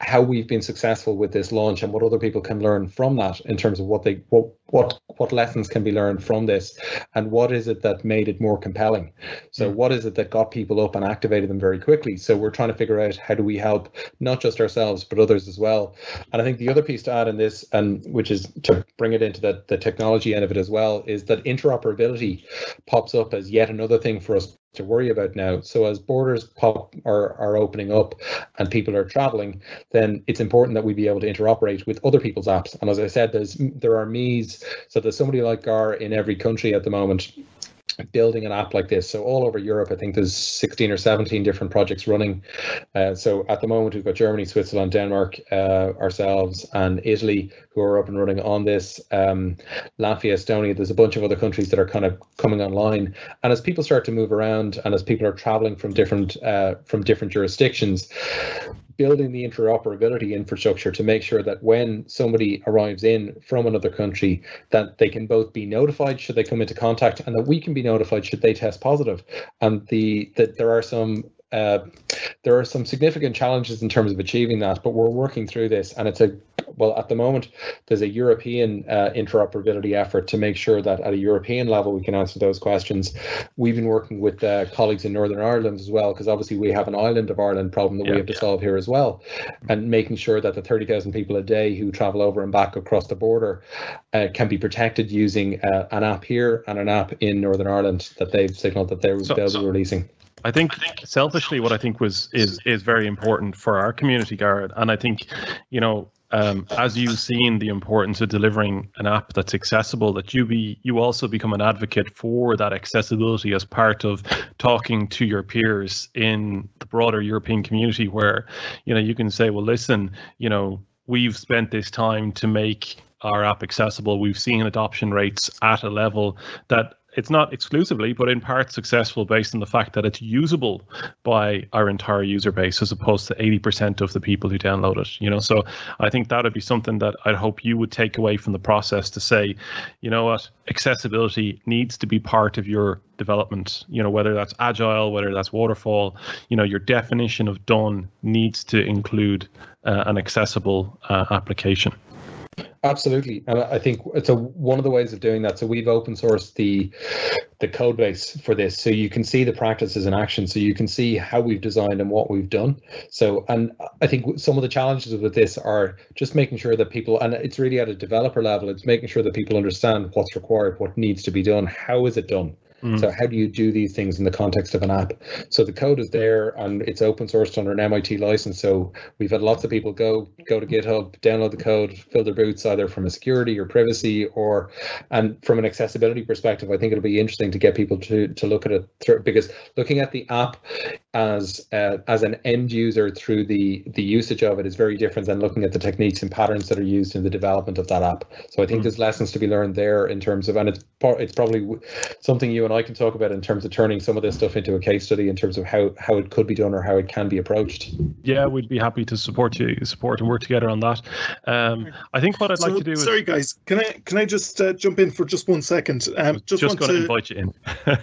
how we've been successful with this launch and what other people can learn from that in terms of what they what what what lessons can be learned from this and what is it that made it more compelling. So mm. what is it that got people up and activated them very quickly? So we're trying to figure out how do we help not just ourselves but others as well. And i think the other piece to add in this and which is to bring it into the, the technology end of it as well is that interoperability pops up as yet another thing for us to worry about now. So as borders pop are, are opening up and people are traveling, then it's important that we be able to interoperate with other people's apps. And as I said, there's there are me's. So there's somebody like Gar in every country at the moment building an app like this. So all over Europe, I think there's 16 or 17 different projects running. Uh, so at the moment, we've got Germany, Switzerland, Denmark, uh, ourselves, and Italy who are up and running on this. Um, Latvia, Estonia. There's a bunch of other countries that are kind of coming online. And as people start to move around, and as people are traveling from different uh, from different jurisdictions, building the interoperability infrastructure to make sure that when somebody arrives in from another country that they can both be notified should they come into contact and that we can be notified should they test positive. And the that there are some uh, there are some significant challenges in terms of achieving that, but we're working through this, and it's a Well, at the moment, there's a European uh, interoperability effort to make sure that at a European level we can answer those questions. We've been working with uh, colleagues in Northern Ireland as well, because obviously we have an island of Ireland problem that Yeah, we have to yeah. solve here as well, and making sure that the 30,000 people a day who travel over and back across the border uh, can be protected using uh, an app here and an app in Northern Ireland that they've signaled that they're, So- they'll so- be releasing. I think selfishly, what I think was is is very important for our community, Garrett, and I think, you know, um, as you've seen the importance of delivering an app that's accessible, that you be you also become an advocate for that accessibility as part of talking to your peers in the broader European community, where you know you can say, well, listen, you know, we've spent this time to make our app accessible. We've seen adoption rates at a level that it's not exclusively, but in part successful based on the fact that it's usable by our entire user base as opposed to 80% of the people who download it. You know, so I think that would be something that I'd hope you would take away from the process to say, you know what, accessibility needs to be part of your development. You know, whether that's agile, whether that's waterfall, you know, your definition of done needs to include uh, an accessible uh, application. Absolutely, and I think it's a one of the ways of doing that. So we've open sourced the the code base for this, so you can see the practices in action. So you can see how we've designed and what we've done. So, and I think some of the challenges with this are just making sure that people, and it's really at a developer level, it's making sure that people understand what's required, what needs to be done, how is it done. Mm. So how do you do these things in the context of an app? So the code is there and it's open sourced under an MIT license. So we've had lots of people go go to GitHub, download the code, fill their boots either from a security or privacy or and from an accessibility perspective, I think it'll be interesting to get people to to look at it through because looking at the app as uh, as an end user through the the usage of it is very different than looking at the techniques and patterns that are used in the development of that app. So I think Mm. there's lessons to be learned there in terms of and it's it's probably something you and I can talk about in terms of turning some of this stuff into a case study in terms of how how it could be done or how it can be approached. Yeah, we'd be happy to support you, support and work together on that. Um, I think what I'd like to do is sorry, guys. Can I can I just uh, jump in for just one second? Um, just, just want going to to invite you in.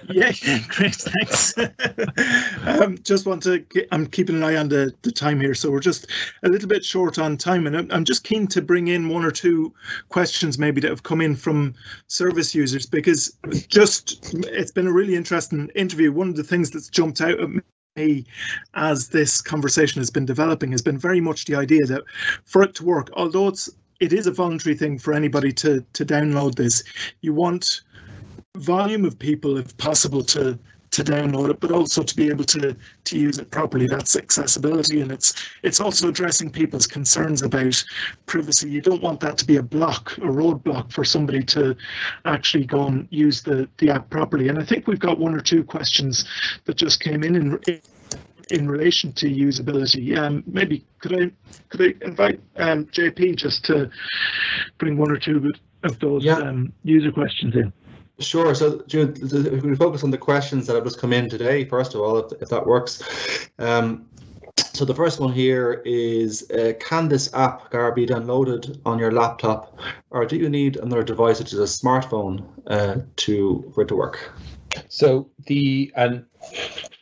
yeah, yeah, great, thanks. um, just want to, I'm keeping an eye on the, the time here, so we're just a little bit short on time, and I'm, I'm just keen to bring in one or two questions maybe that have come in from service users because just it's been a really interesting interview. One of the things that's jumped out at me as this conversation has been developing has been very much the idea that for it to work, although it's it is a voluntary thing for anybody to to download this, you want volume of people if possible to to download it but also to be able to to use it properly. That's accessibility and it's it's also addressing people's concerns about privacy. You don't want that to be a block a roadblock for somebody to actually go and use the the app properly. And i think we've got one or two questions that just came in in, in relation to usability. Um maybe could i could i invite um jp just to bring one or two of those Yeah. um, user questions in Sure. So, Jude, if we focus on the questions that have just come in today, first of all, if, if that works. Um, so the first one here is, uh, can this app, Gar, be downloaded on your laptop, or do you need another device, such as a smartphone, uh, to for it to work? So the and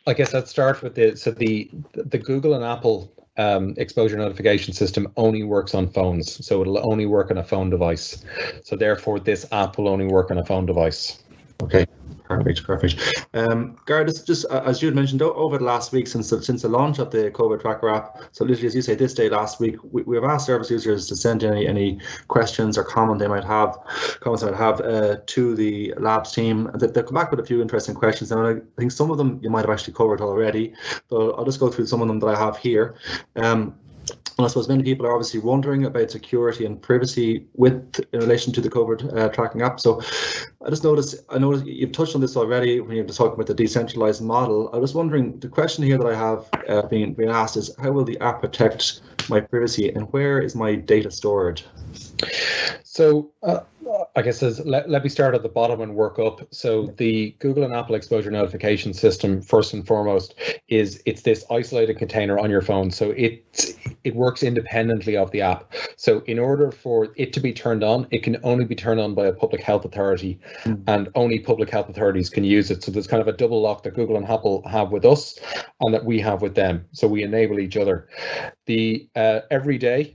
I guess I'd start with the so the the Google and Apple um, exposure notification system only works on phones, so it'll only work on a phone device. So therefore, this app will only work on a phone device. Okay, perfect, perfect. Um, Gar, just, just uh, as you had mentioned over the last week since the, since the launch of the COVID Tracker app, so literally as you say, this day last week, we, we have asked service users to send any, any questions or comment they might have, comments they might have uh, to the labs team. They, they've come back with a few interesting questions, and I think some of them you might have actually covered already, but I'll just go through some of them that I have here. Um, I suppose many people are obviously wondering about security and privacy with in relation to the COVID uh, tracking app. So I just noticed, I know you've touched on this already when you were talking about the decentralized model. I was wondering, the question here that I have uh, being asked is how will the app protect my privacy and where is my data stored? So uh, I guess as, let, let me start at the bottom and work up. So the Google and Apple exposure notification system, first and foremost, is it's this isolated container on your phone. So it it works independently of the app. So in order for it to be turned on, it can only be turned on by a public health authority, Mm. and only public health authorities can use it. So there's kind of a double lock that Google and Apple have with us, and that we have with them. So we enable each other. The uh, every day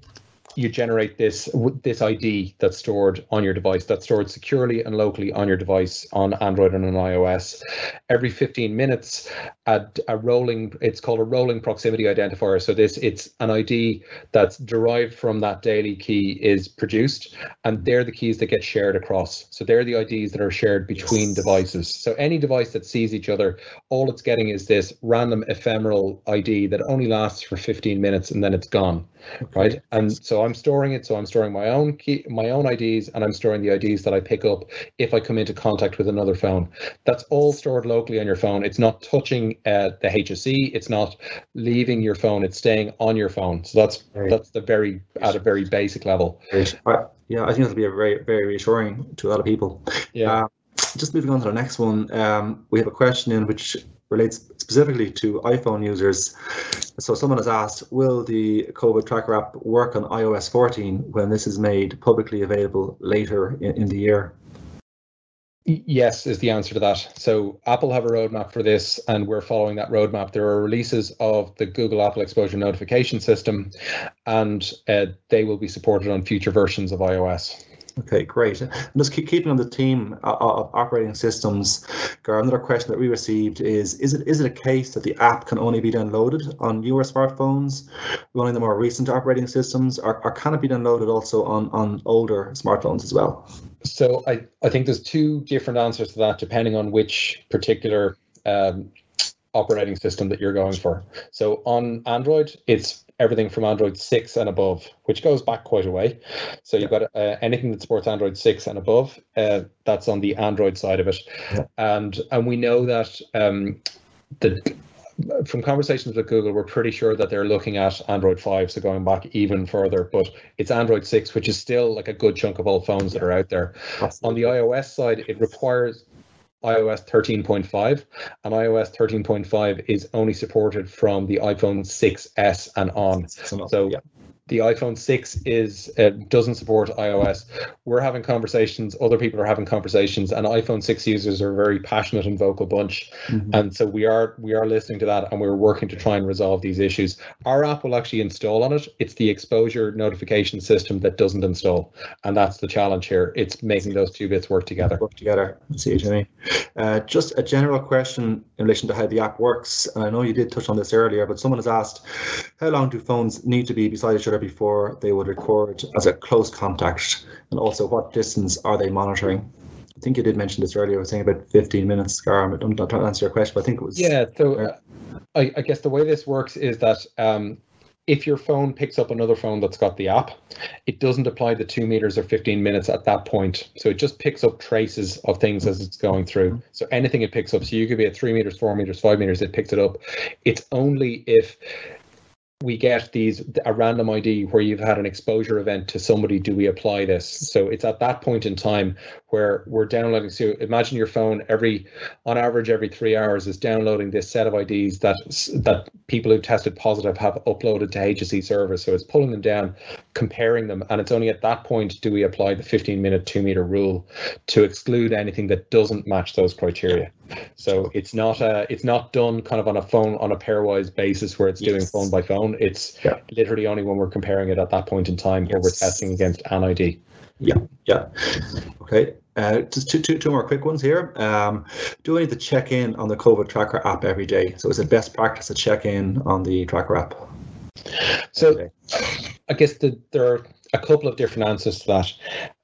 you generate this this ID that's stored on your device, that's stored securely and locally on your device on Android and on iOS. Every 15 minutes, a, a rolling it's called a rolling proximity identifier. So this it's an ID that's derived from that daily key is produced, and they're the keys that get shared across. So they're the IDs that are shared between Yes. devices. So any device that sees each other, all it's getting is this random ephemeral ID that only lasts for 15 minutes and then it's gone right and so i'm storing it. So i'm storing my own key my own ids and i'm storing the ids that i pick up if i come into contact with another phone. That's all stored locally on your phone. It's not touching uh, the hse it's not leaving your phone. It's staying on your phone. So that's Right. that's the very at a very basic level. Uh, yeah, I think that'll be a very, very reassuring to a lot of people. yeah. Uh, just moving on to the next one, um, we have a question in which relates specifically to iPhone users. So someone has asked, will the COVID tracker app work on iOS 14 when this is made publicly available later in, in the year? Yes, is the answer to that. So Apple have a roadmap for this, and we're following that roadmap. There are releases of the Google Apple Exposure Notification System, and uh, they will be supported on future versions of iOS. Okay, great. And just keep keeping on the theme o- o- of operating systems, Gar, another question that we received is, is it is it a case that the app can only be downloaded on newer smartphones running the more recent operating systems, or, or can it be downloaded also on, on older smartphones as well? So I, I think there's two different answers to that depending on which particular um, operating system that you're going for. So on Android, it's everything from Android 6 and above, which goes back quite a way. So you've got uh, anything that supports Android 6 and above, uh, that's on the Android side of it. Yeah. And and we know that um, the from conversations with Google, we're pretty sure that they're looking at Android 5, so going back even further, but it's Android 6, which is still like a good chunk of all phones that are out there. On the iOS side, it requires iOS 13.5, and iOS 13.5 is only supported from the iPhone 6s and on. So yeah. The iPhone 6 is uh, doesn't support iOS. We're having conversations, other people are having conversations, and iPhone 6 users are a very passionate and vocal bunch. Mhm. And so we are we are listening to that and we're working to try and resolve these issues. Our app will actually install on it. It's the exposure notification system that doesn't install. And that's the challenge here. It's making those two bits work together. work together. I see what you mean. Uh, just a general question in relation to how the app works. And I know you did touch on this earlier, but someone has asked, how long do phones need to be beside each other before they would record as a close contact? And also, what distance are they monitoring? I think you did mention this earlier. I was saying about 15 minutes, Scar. I'm not trying to answer your question, but I think it was. Yeah, so uh, I, I guess the way this works is that um, if your phone picks up another phone that's got the app, it doesn't apply the two meters or 15 minutes at that point. So it just picks up traces of things as it's going through. So anything it picks up, so you could be at three meters, four meters, five meters, it picks it up. It's only if we get these a random ID where you've had an exposure event to somebody, do we apply this? So it's at that point in time where we're downloading. So imagine your phone every, on average, every three hours is downloading this set of IDs that that people who've tested positive have uploaded to HSE servers. So it's pulling them down, comparing them, and it's only at that point do we apply the 15 minute two meter rule to exclude anything that doesn't match those criteria. So it's not a, it's not done kind of on a phone on a pairwise basis where it's doing phone by phone. It's Yeah. literally only when we're comparing it at that point in time where we're testing against an ID. Yeah, yeah. Okay. Uh, just two, two, two more quick ones here. Um, do I need to check in on the COVID tracker app every day? So is it best practice to check in on the tracker app? So? I guess the, there are a couple of different answers to that.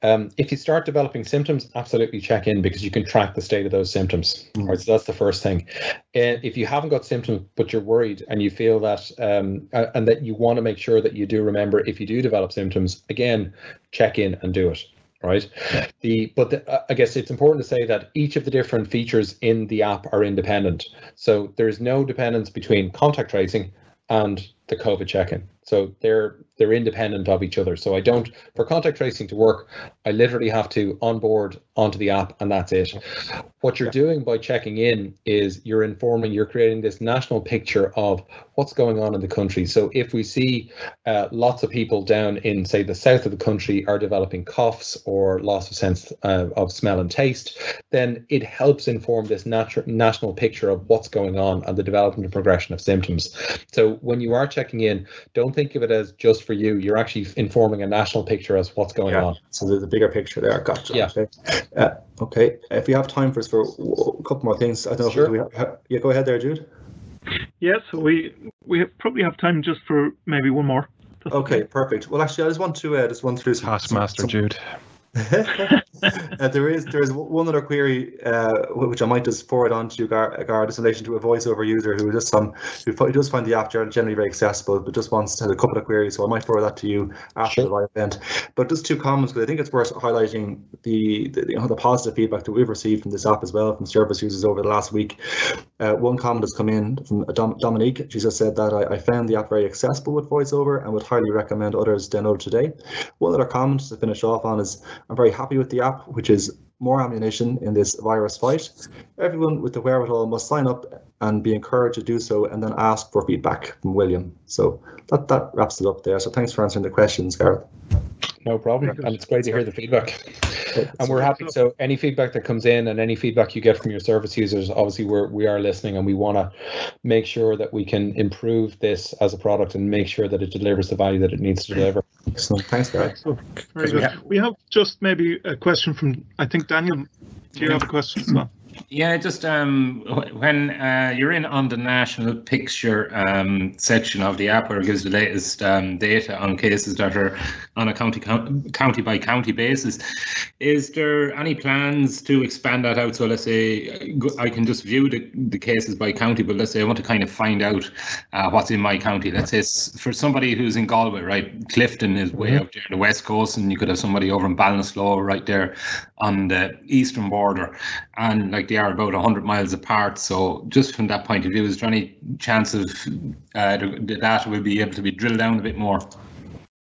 Um, if you start developing symptoms, absolutely check in because you can track the state of those symptoms. Mm. Right, so that's the first thing. Uh, if you haven't got symptoms but you're worried and you feel that um, a- and that you want to make sure that you do remember if you do develop symptoms, again, check in and do it. Right. The but the, uh, I guess it's important to say that each of the different features in the app are independent. So there is no dependence between contact tracing and the COVID check-in. So they're they're independent of each other. So I don't for contact tracing to work, I literally have to onboard onto the app and that's it. What you're doing by checking in is you're informing, you're creating this national picture of what's going on in the country. So if we see uh, lots of people down in say the south of the country are developing coughs or loss of sense uh, of smell and taste, then it helps inform this natu- national picture of what's going on and the development and progression of symptoms. So when you are checking in, don't think think of it as just for you. You're actually informing a national picture as what's going Yeah. on. So there's a bigger picture there. Gotcha. Yeah. Okay. Uh, okay. If we have time for for a couple more things, I don't know. Sure. If we have, yeah, go ahead there, Jude. Yes, we we have, probably have time just for maybe one more. That's Okay, perfect. Well, actually, I just want to uh, just run through some. Taskmaster some- Jude. uh, there is there is one other query uh, which I might just forward on to you, Gar, Gar in relation to a voiceover user who just um who does find the app generally very accessible, but just wants to have a couple of queries. So I might forward that to you after Sure. the live event. But just two comments because I think it's worth highlighting the the, you know, the positive feedback that we've received from this app as well from service users over the last week. Uh, one comment has come in from Dom- Dominique. She just said that I, I found the app very accessible with VoiceOver and would highly recommend others download today. One other comment to finish off on is I'm very happy with the app, which is more ammunition in this virus fight. Everyone with the wherewithal must sign up and be encouraged to do so and then ask for feedback from William. So that, that wraps it up there. So thanks for answering the questions, Gareth. No problem. And it's great to hear the feedback. And we're happy. So any feedback that comes in and any feedback you get from your service users, obviously we're we are listening and we want to make sure that we can improve this as a product and make sure that it delivers the value that it needs to deliver. Excellent. Thanks, Gareth. So, very we good. have- we have just maybe a question from I think Daniel. Do you mm-hmm. have a question as well? Yeah, just um, when uh, you're in on the national picture um, section of the app where it gives the latest um, data on cases that are on a county county by county basis, is there any plans to expand that out? So let's say I can just view the, the cases by county, but let's say I want to kind of find out uh, what's in my county. Let's say for somebody who's in Galway, right? Clifton is way out there, the west coast, and you could have somebody over in Ballinasloe right there on the eastern border, and like they are about 100 miles apart. So just from that point of view, is there any chance of uh, the, the data will be able to be drilled down a bit more?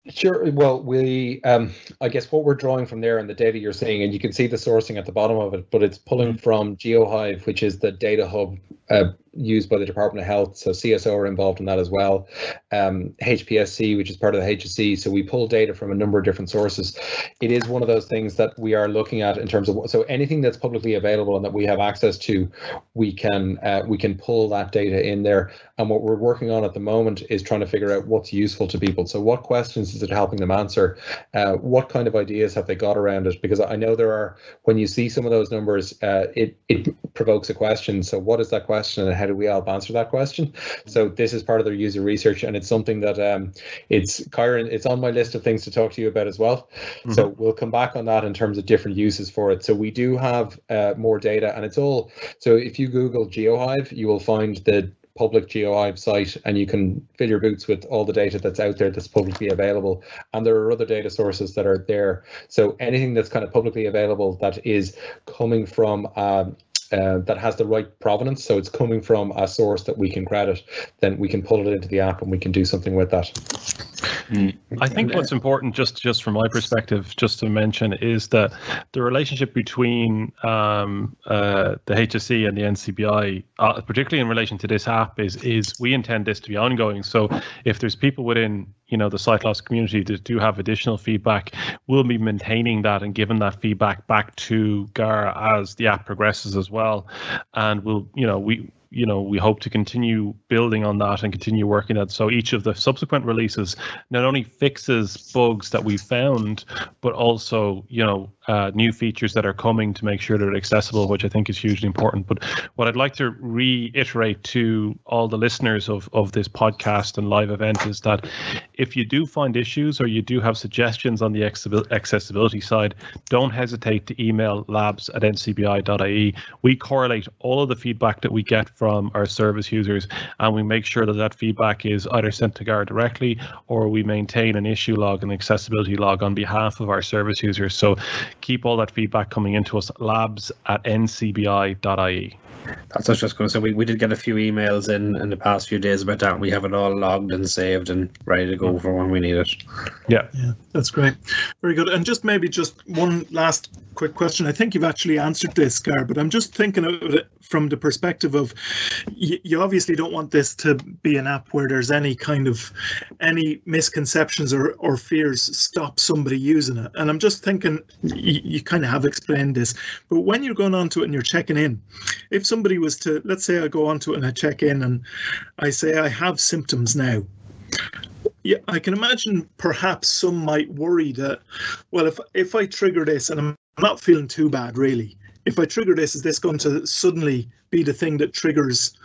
Sure. Well, we, um, I guess what we're drawing from there and the data you're seeing, and you can see the sourcing at the bottom of it, but it's pulling from GeoHive, which is the data hub uh, used by the Department of Health. So CSO are involved in that as well. Um, HPSC, which is part of the HSE. So we pull data from a number of different sources. It is one of those things that we are looking at in terms of so anything that's publicly available and that we have access to, we can uh, we can pull that data in there. And what we're working on at the moment is trying to figure out what's useful to people. So what questions is it helping them answer? Uh, what kind of ideas have they got around it? Because I know there are when you see some of those numbers, uh, it it provokes a question. So what is that question, and how do we help answer that question? So this is part of their user research, and it's something that um, it's Kieran. It's on my list of things to talk to you about as well. So we'll come back on that in terms of different uses for it. So we do have uh, more data, and it's all. So if you Google GeoHive, you will find the public GeoHive site and you can fill your boots with all the data that's out there that's publicly available. And there are other data sources that are there. So anything that's kind of publicly available that is coming from um, uh, that has the right provenance, so it's coming from a source that we can credit, then we can pull it into the app and we can do something with that. I think what's important, just just from my perspective, just to mention, is that the relationship between um, uh, the HSE and the NCBI, uh, particularly in relation to this app, is is we intend this to be ongoing. So if there's people within you know the loss community that do have additional feedback, we'll be maintaining that and giving that feedback back to GAR as the app progresses as well, and we'll you know we you know we hope to continue building on that and continue working that so each of the subsequent releases not only fixes bugs that we found but also you know uh, new features that are coming to make sure they're accessible which i think is hugely important but what i'd like to reiterate to all the listeners of, of this podcast and live event is that if you do find issues or you do have suggestions on the accessibility side don't hesitate to email labs at ncbi.ie we correlate all of the feedback that we get from our service users and we make sure that that feedback is either sent to GAR directly or we maintain an issue log and accessibility log on behalf of our service users. So keep all that feedback coming into us, labs at ncbi.ie. That's what I was just going to say. We, we did get a few emails in in the past few days about that. We have it all logged and saved and ready to go for when we need it. Yeah. Yeah, that's great. Very good. And just maybe just one last quick question. I think you've actually answered this, Gar, but I'm just thinking of it from the perspective of you, you obviously don't want this to be an app where there's any kind of any misconceptions or, or fears stop somebody using it. And I'm just thinking you, you kind of have explained this, but when you're going onto it and you're checking in, if somebody was to let's say I go onto it and I check in and I say I have symptoms now. Yeah, I can imagine perhaps some might worry that, well, if if I trigger this and I'm not feeling too bad really, if I trigger this, is this going to suddenly be the thing that triggers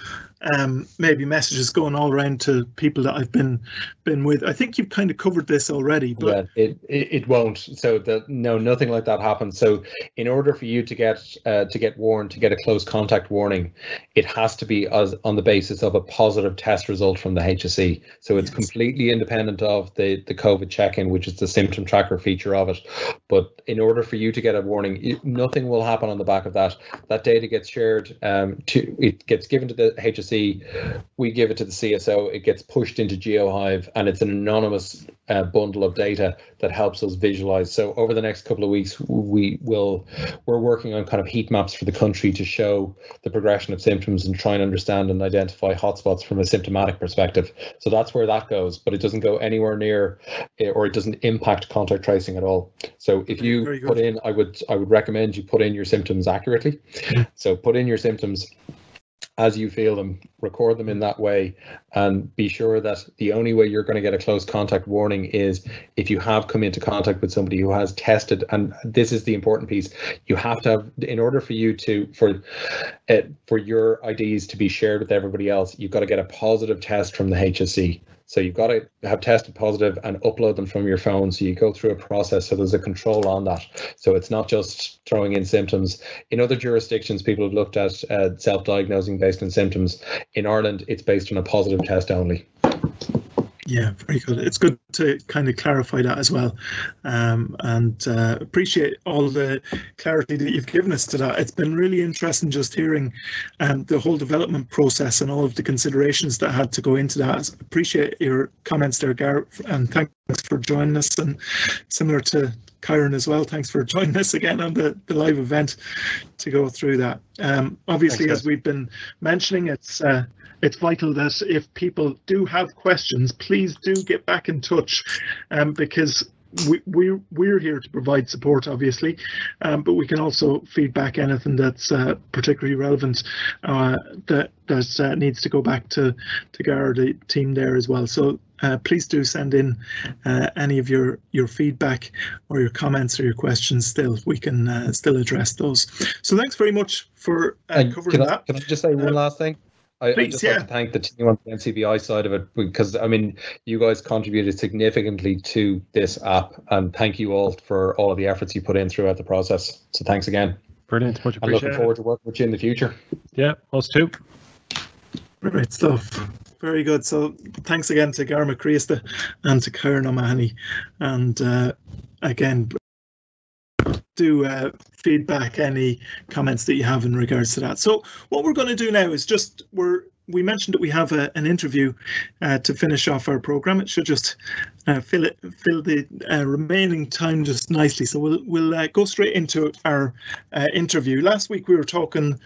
um, maybe messages going all around to people that I've been been with. I think you've kind of covered this already, but it, it it won't. So the no, nothing like that happens. So in order for you to get uh, to get warned, to get a close contact warning, it has to be as on the basis of a positive test result from the HSE. So it's Yes. completely independent of the the COVID check-in, which is the symptom tracker feature of it. But in order for you to get a warning, it, nothing will happen on the back of that. That data gets shared um, to it gets given to the HSE. We give it to the CSO. It gets pushed into GeoHive, and it's an anonymous uh, bundle of data that helps us visualize. So over the next couple of weeks, we will we're working on kind of heat maps for the country to show the progression of symptoms and try and understand and identify hotspots from a symptomatic perspective. So that's where that goes, but it doesn't go anywhere near eh, or it doesn't impact contact tracing at all. So if you put in, I would I would recommend you put in your symptoms accurately. So put in your symptoms as you feel them, record them in that way, and be sure that the only way you're going to get a close contact warning is if you have come into contact with somebody who has tested. And this is the important piece: you have to have, in order for you to for uh, for your IDs to be shared with everybody else, you've got to get a positive test from the HSE. So you've got to have tested positive and upload them from your phone. So you go through a process. So there's a control on that. So it's not just throwing in symptoms. In other jurisdictions, people have looked at uh, self-diagnosing based on symptoms. In Ireland, it's based on a positive test only. Yeah, very good. It's good to kind of clarify that as well, um, and uh, appreciate all the clarity that you've given us to that. It's been really interesting just hearing um, the whole development process and all of the considerations that had to go into that. Appreciate your comments there, Garrett, and thanks for joining us. And similar to Kieran as well, thanks for joining us again on the, the live event to go through that. Um, obviously, Thanks, as we've been mentioning, it's uh, it's vital that if people do have questions, please do get back in touch, um, because we, we're we're here to provide support, obviously, um, but we can also feedback anything that's uh, particularly relevant uh, that that uh, needs to go back to to Gar, the team there as well. So. Uh, please do send in uh, any of your your feedback or your comments or your questions. Still, we can uh, still address those. So thanks very much for uh, covering can, I, that. can I just say one last thing? I, I just yeah. like to thank the team on the NCBI side of it because I mean you guys contributed significantly to this app and thank you all for all of the efforts you put in throughout the process. So thanks again. Brilliant. Much appreciated. I'm looking forward to working with you in the future. Yeah, us too. Great stuff. Very good. So thanks again to Gar Mac Críosta and to Kieran O'Mahony. And uh, again, do uh, feedback any comments that you have in regards to that. So what we're going to do now is just we're we mentioned that we have a, an interview uh, to finish off our program. It should just uh, fill it fill the uh, remaining time just nicely. So we'll we'll uh, go straight into our uh, interview. Last week we were talking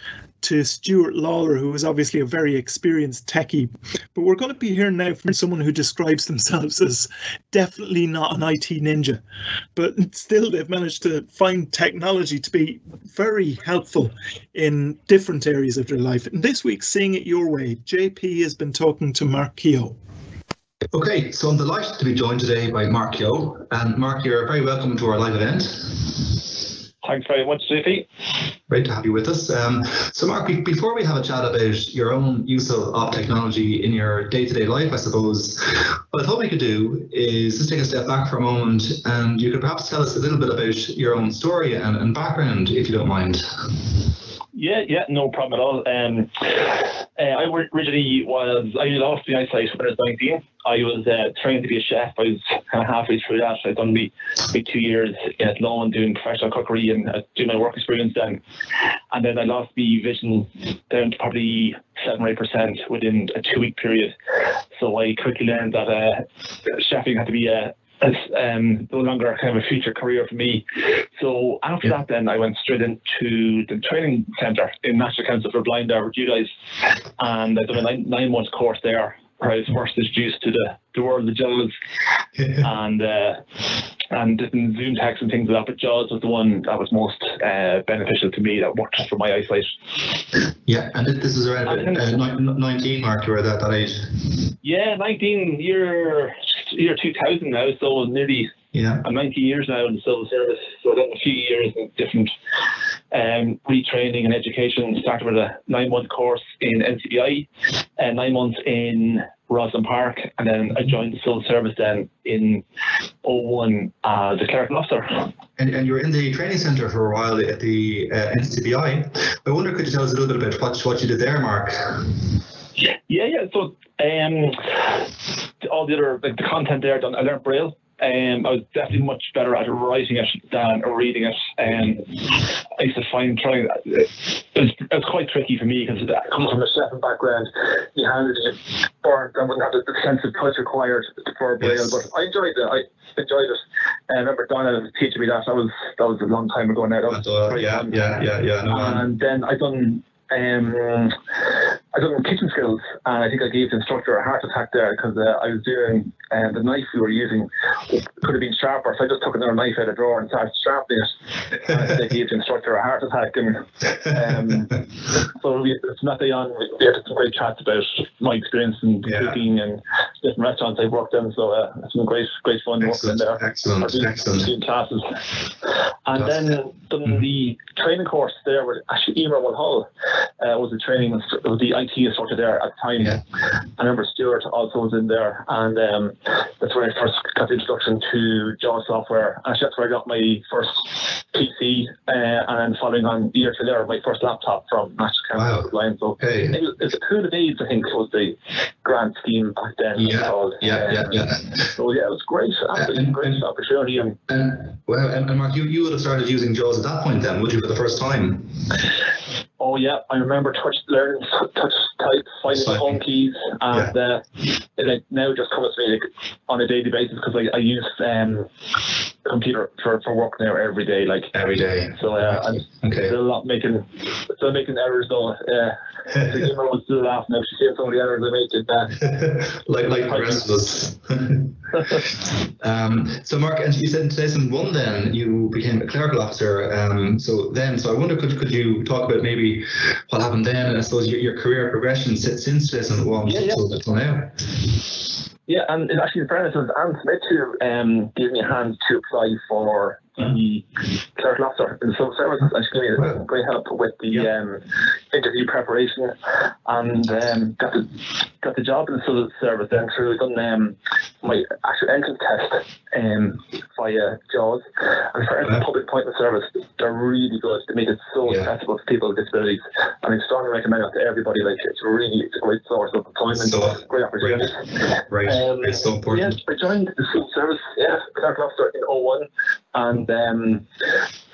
to Stuart Lawler, who is obviously a very experienced techie, but we're going to be hearing now from someone who describes themselves as definitely not an IT ninja, but still they've managed to find technology to be very helpful in different areas of their life. And this week, seeing it your way, JP has been talking to Mark Keogh. Okay, so I'm delighted to be joined today by Mark Keogh. And Mark, you're very welcome to our live event. Thanks very much, JP. Great to have you with us. Um, so, Mark, before we have a chat about your own use of, of technology in your day to day life, I suppose, what I thought we could do is just take a step back for a moment and you could perhaps tell us a little bit about your own story and, and background, if you don't mind. Yeah, yeah, no problem at all. Um, uh, I originally was, I lost the eyesight when I was 19. I was uh, trained to be a chef. I was kind of halfway through that. I'd done me, me two years at Lone doing professional cookery and uh, doing my work experience then. And then I lost the vision down to probably seven or eight percent within a two week period. So I quickly learned that uh, chefing had to be a as um, no longer kind of a future career for me. So after that, then I went straight into the training centre in National Council for Blind you guys, and I did a nine, nine month course there. Where I was first introduced to the, the world of Jaws and uh, and different ZoomText and things like that. But Jaws was the one that was most uh, beneficial to me that worked for my eyesight. Yeah, and this this is around uh, 19, Mark, you were at that, that age. Yeah, 19 year year 2000 now, so nearly Yeah. I'm 19 years now in the civil service, so I've a few years in different um, retraining and education. Started with a nine month course in NCBI, and nine months in Roslyn Park, and then I joined the civil service then in 01 as a clerical officer. And, and you were in the training centre for a while at the uh, NCBI. I wonder, could you tell us a little bit about what, what you did there, Mark? Yeah, yeah. So um, all the other like the content there, done. I learned Braille. Um, I was definitely much better at writing it than reading it. Um, I used to find trying it was, it was quite tricky for me because I come from a chef background. You handed it burnt and wouldn't have the, sense of touch required for Braille. Yes. But I enjoyed it. I enjoyed it. I remember Donna was teaching me that. That was that was a long time ago now. That was Uh, yeah, yeah, yeah, yeah. No, And then I done um, I done kitchen skills, and I think I gave the instructor a heart attack there because uh, I was doing uh, the knife we were using could have been sharper, so I just took another knife out of the drawer and started sharpening it. And I gave the instructor a heart attack, and um, so we, it's not the on. We had some great chats about my experience in Yeah. cooking and different restaurants I've worked in. So uh, it's been great, great fun working in there. excellent, doing, excellent. doing classes. And then done Mhm. the training course there with actually Emer Mulhall uh, was the training was the IT instructor there at the time. Yeah. I remember Stuart also was in there, and um, that's where I first got the introduction to Jaws software. Actually, that's where I got my first PC, uh, and following on year to there, my first laptop from National Wow. Council Line. So Okay. it was, it was a cool days, I think, was the grand scheme back then. was Yeah, called. Yeah, yeah, Um, yeah. So yeah, it was great, absolutely and- great opportunity, and And, well, and, and Mark, you, you would have started using JAWS at that point then, would you, for the first time? Oh yeah, I remember touch learning touch type, finding the home keys, and uh, it like, now just comes to me like, on a daily basis because I, I use um computer for, for work now every day. Like Every day. so, uh, I'm Okay. still not making still making errors though. Uh, the gamer was still laughing now. She's seeing some of the errors I make. And, like like the rest of us. um, so Mark, and you said in 2001 then you became a clerical officer. Um, so then, so I wonder could could you talk about maybe what happened then and I suppose your, your career progression since, since 2001 Yeah, yeah. till, till now? Yeah, and actually, the fairness, it was Anne Smith who um, gave me a hand to apply for the clerical officer in the civil she gave me great help with the Yeah. um, interview preparation and um, got the got the job in the civil service then through I've done um, my actual entrance test um, via JAWS. And for the public appointment service, they're really good. They make it so Yeah. accessible to people with disabilities. And I strongly recommend it to everybody. Like it's really it's a great source of employment, So, great opportunity. Right, Um, it's so important. Yes, I joined the civil service, yeah, clerical officer in 01, and um,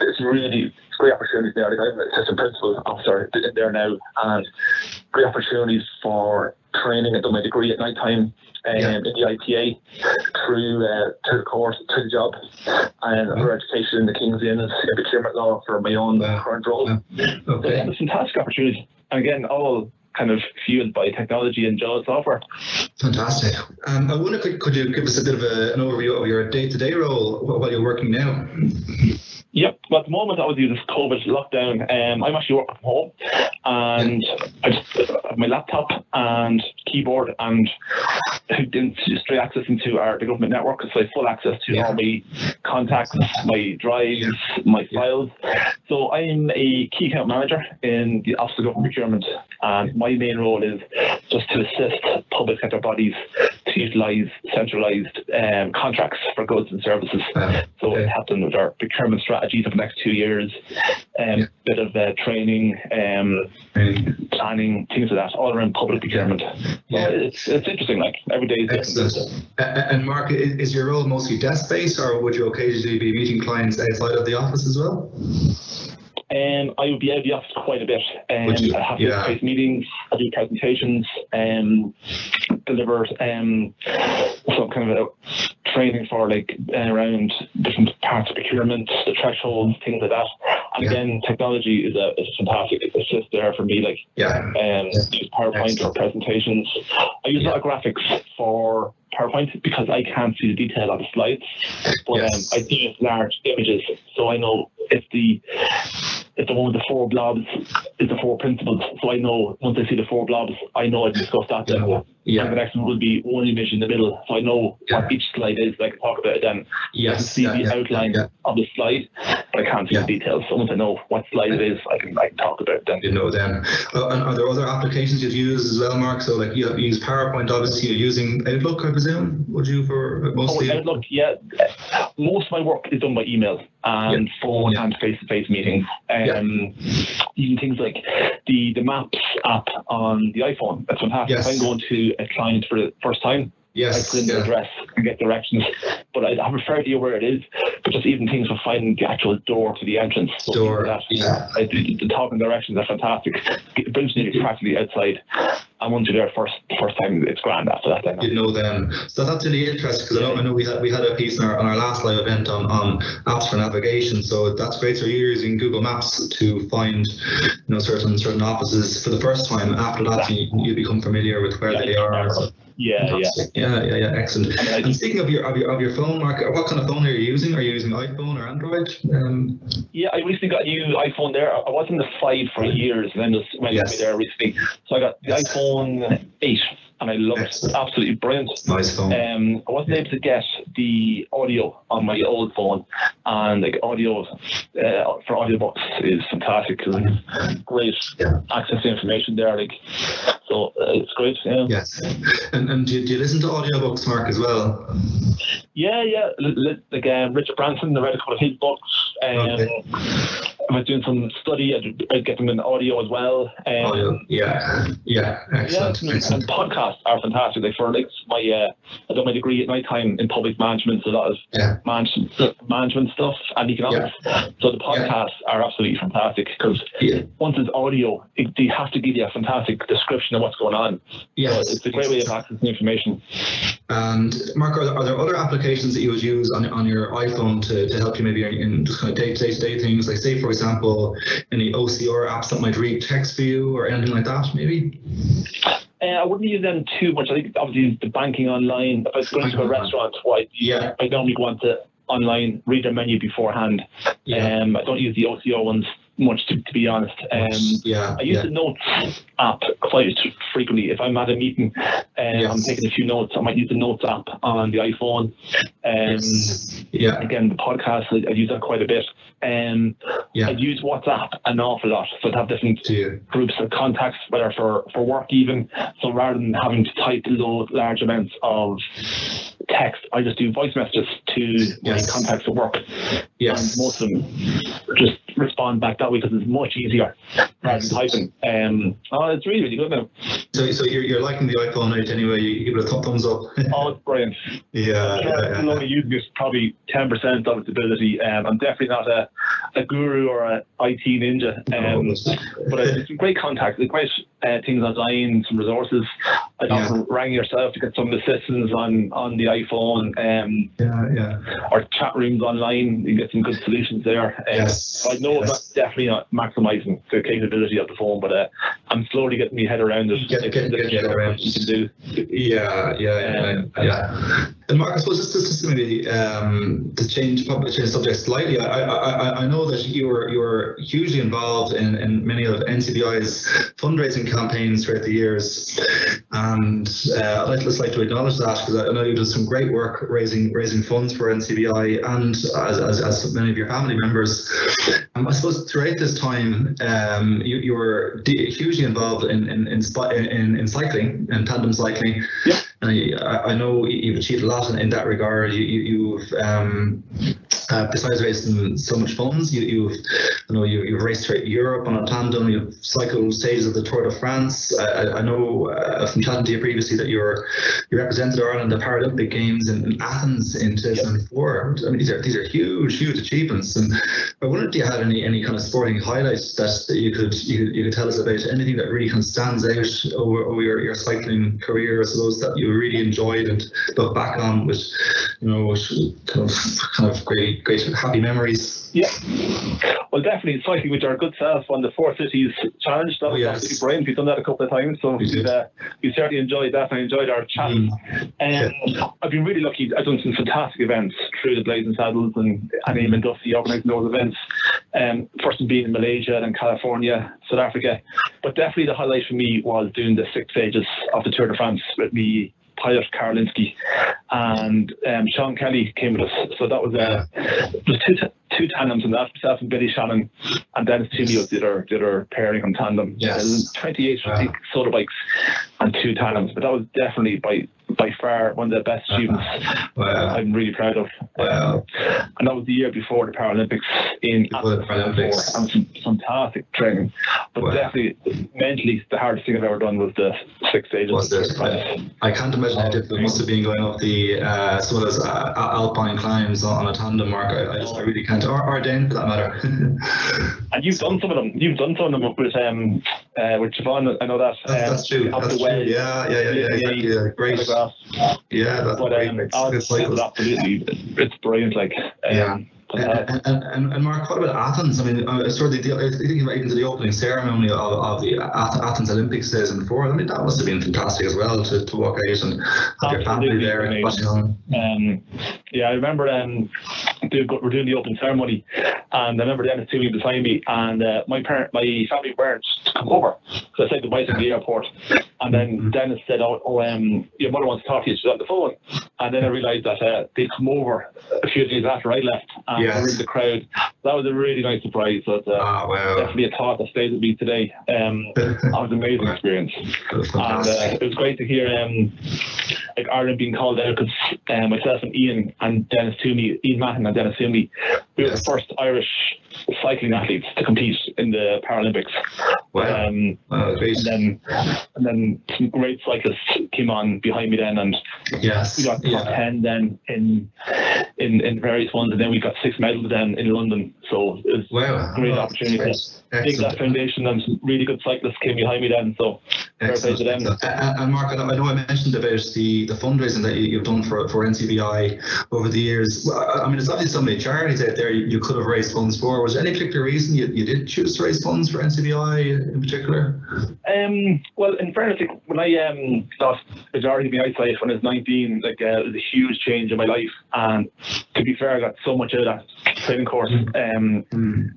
it's really great opportunities there. I'm an assistant principal officer there now, and great opportunities for training. I done my degree at night time. Um, Yeah. in the IPA through uh, through the course through the job and other education in the King's Inn in procurement law for my own Wow. current role. Yeah, Okay. it's a fantastic opportunity. And again, all kind of fueled by technology and JAWS software. Fantastic. Um, I wonder could, could you give us a bit of a, an overview of your day-to-day role while you're working now? Yep. Well, at the moment, obviously, this COVID lockdown, um, I'm actually working from home, and I just have my laptop and keyboard and straight access into our the government network, so I have full access to Yeah. all my contacts, my drives, my Yeah. files. So I'm a key account manager in the Office of Government Procurement, and my main role is just to assist public sector bodies to utilise centralised um, contracts for goods and services. Uh, So Okay. it happened with our procurement strategies for the next two years, um, Yeah. bit of uh, training, um, planning, things like that, all around public procurement. Yeah. So it's it's interesting. Like every day is Excellent. different. And Mark, is your role mostly desk-based, or would you occasionally be meeting clients outside of the office as well? Um, I would be out of the office quite a bit. Um, you? I have Yeah. meetings, I do presentations, um, deliver um, some kind of a training for like uh, around different parts of procurement, the thresholds, things like that. And Yeah. again, technology is a, is fantastic assist there for me. Like Yeah. um, use PowerPoint Excellent. presentations. I use a lot of graphics for PowerPoint because I can't see the detail on the slides, but Yes. um, I do large images, so I know if the if the one with the four blobs is the four principles. So I know once I see the four blobs, I know I can discuss that. Yeah. Yeah. Next one will be one image in the middle, so I know Yeah. what each slide is. I can talk about it then. I can Yes. see yeah, the yeah, outline of the slide, but I can't see the details. So once I know what slide it is, I can I can talk about it then. You know then. Uh, and are there other applications you've used as well, Mark? So like you, you use PowerPoint, obviously. You're using Outlook, I presume. Would you for Oh, mostly? Outlook, yeah. Most of my work is done by email and phone and face-to-face meetings. Um, Even things like the the Maps app on the iPhone. That's fantastic. Yes. If I'm going to a client for the first time, yes. the yeah. address and get directions. But I, I prefer to know where it is. But just even things for finding the actual door to the entrance. so Door, that. yeah. I, the, the talking directions are fantastic. It brings me practically outside. And once you're there first first time, it's grand after that. Then. You know them. So that's really interesting because I know, I know we had we had a piece on our, on our last live event on, on apps for navigation. So that's great. So you're using Google Maps to find you know certain certain offices for the first time. After that, you, you become familiar with where Yeah, they are. Yeah, yeah. Yeah, yeah, yeah, excellent. I mean, And speaking of your of your of your phone, Mark, what kind of phone are you using? Are you using iPhone or Android? Um, Yeah, I recently got a new iPhone there. I was in the five for years, and then just went Yes. there recently. So I got the Yes. iPhone eight, and I love it. Excellent. Absolutely brilliant. nice phone. Um, I wasn't able to get the audio on my old phone, and like audio uh, for audiobooks is fantastic it's great Yeah. access to information there. Like, so uh, it's great. Yeah, Yes. And and do you, do you listen to audiobooks, Mark, as well? yeah, yeah. Li- Like um, Richard Branson, I read a couple of his books. Um, Okay. I was doing some study, I'd, I'd get them in audio as well. Um, Audio. Yeah. Yeah. Excellent. Yeah, Excellent. and podcasts are fantastic. Like for like my, uh, I done my degree at my time in public management, so a lot of Yeah. management management stuff and economics. So the podcasts are absolutely fantastic because Yeah. once it's audio, it, they have to give you a fantastic description of what's going on. So Yes. it's a great way of accessing information. And Mark, are there, are there other applications that you would use on, on your iPhone to, to help you maybe in just kind of day to day things? Like, say, for example, any OCR apps that might read text for you or anything like that, maybe? Uh, I wouldn't use them too much. I think obviously the banking online. If I was going to a restaurant, I, Yeah. I normally go on to online, read their menu beforehand. Yeah. Um, I don't use the OCR ones much, to, to be honest. Um, yeah. I use yeah. the notes app quite frequently. If I'm at a meeting and I'm taking a few notes, I might use the notes app on the iPhone. Um, Yes. Yeah. Again, the podcast, I, I use that quite a bit. Um, Yeah. I use WhatsApp an awful lot. So I'd have different you? groups of contacts, whether for, for work even. So rather than having to type large amounts of text, I just do voice messages to Yes. my contacts at work. Yes. And most of them just respond back that way because it's much easier rather than typing. Um, oh, it's really, really good now. So, so you're, you're liking the iPhone 8 anyway? You give it a th- thumbs up. Oh, it's brilliant. yeah. I'm yeah, I'm only using it probably 10% of its ability. Um, I'm definitely not a, a guru or a IT ninja. Um, but it's great contacts, great uh, things online, some resources. I Yeah. rang yourself to get some assistance on, on the iPhone um, yeah, yeah. or chat rooms online. You get some good solutions there. Um, Yes. I know yes. that's definitely not maximizing the capability of the phone, but uh, I'm slowly getting my head around it. Get- get- get head around you can do. Yeah, yeah, yeah, yeah. And Mark, I suppose just, just to maybe um, to change probably change subject slightly. I, I, I, I know that you were you were hugely involved in, in many of NCBI's fundraising campaigns throughout the years, and uh, I'd just like to acknowledge that because I know you did some great work raising raising funds for NCBI and as, as, as many of your family members. Um, I suppose throughout this time, um, you, you were hugely involved in in, in, in in cycling and tandem cycling. Yeah. And I, I know you've achieved a lot in, in that regard. You, you, you've, um, uh, besides raising so much funds, you, you've, I know you, you've raced throughout Europe on a tandem. You've cycled stages of the Tour de France. I, I- know uh, from chatting to you previously that you're you represented Ireland at the Paralympic Games in, in Athens in 2004. I mean, these are these are huge, huge achievements. And I wondered, do you have any any kind of sporting highlights that, that you could you, you could tell us about? Anything that really kind of stands out over, over your, your cycling career, I suppose that you really enjoyed and look back on with, you know, with kind of kind of great great happy memories. Yeah. Well, definitely cycling with our good self on the Four Cities Challenge. That Oh, was yes. absolutely brilliant. We've done that a couple of times, so We uh, we certainly enjoyed that. and I enjoyed our chat. Mm. Um, I've been really lucky. I've done some fantastic events through the Blazing Saddles and Annie and Dusty organising those events. Um, first being in Malaysia, then California, South Africa. But definitely the highlight for me was doing the six stages of the Tour de France with me pilot Karolinsky and um, Sean Kelly came with us. So that was uh, there's two two tandems in that. Myself and Billy Shannon and Dennis Tooley did our did our pairing on tandem. Yes. Uh, 28 Wow. Soda bikes and two tandems. But that was definitely by by far one of the best achievements Wow. I'm really proud of. Wow. And that was the year before the Paralympics in Before the Paralympics. And some fantastic training. But Wow. definitely mentally the hardest thing I've ever done was the six stages. Was of it? the Tour de France. I can't imagine how difficult it must have been going up the uh, some of those uh, alpine climbs on, on a tandem mark. I, I just I really can't. Or, or Dane for that matter. And you've done some of them. You've done some of them with um uh, with Siobhan. I know that. That's, um, that's true. That's the true. Yeah, yeah, yeah, yeah. Exactly. Yeah, great. Telegraph. Yeah, that's But great. um, It's oh, it's cycles. absolutely, it's brilliant. Like um, Yeah. And, and, and, and Mark, what about Athens? I mean, uh, sort of the, I think even to the opening ceremony of, of the Athens Olympics days and before. I mean, that must have been fantastic as well to, to walk out and have your family there and watching on. Um, yeah, I remember um, doing, we're doing the opening ceremony, and I remember Dennis Toomey beside me, and uh, my parent, my family weren't come over, so I said goodbye to the airport, and then Dennis said, "Oh, oh um, your mother wants to talk to you. She's on the phone," and then I realised that uh, they'd come over a few days after I left, and Yes. in the crowd. That was a really nice surprise. So it's, uh, Ah, wow. definitely a thought that stayed with me today. Um, that was an amazing experience. And uh, it was great to hear um, like Ireland being called out because uh, myself and Ian and Dennis Toomey, Ian Mahon and Dennis Toomey, we were the first Irish cycling athletes to compete in the Paralympics. Wow. Um, Wow, and then, and then some great cyclists came on behind me then, and Yes. we got top Yeah. ten then in in in various ones, and then we got six medals then in London. So it was Wow. Great Oh, opportunity. great. Big that foundation, and some really good cyclists came behind me then. So fair play to them. Excellent. And, and Mark, I know, I mentioned about the, the fundraising that you, you've done for, for NCBI over the years. I I mean, there's obviously so many charities out there you, could have raised funds for. Was there any particular reason you, you did choose to raise funds for NCBI in particular? Um, well, in fairness, when I um, lost majority of my eyesight when I was 19, like uh, it was a huge change in my life. And to be fair, I got so much out of that training course um,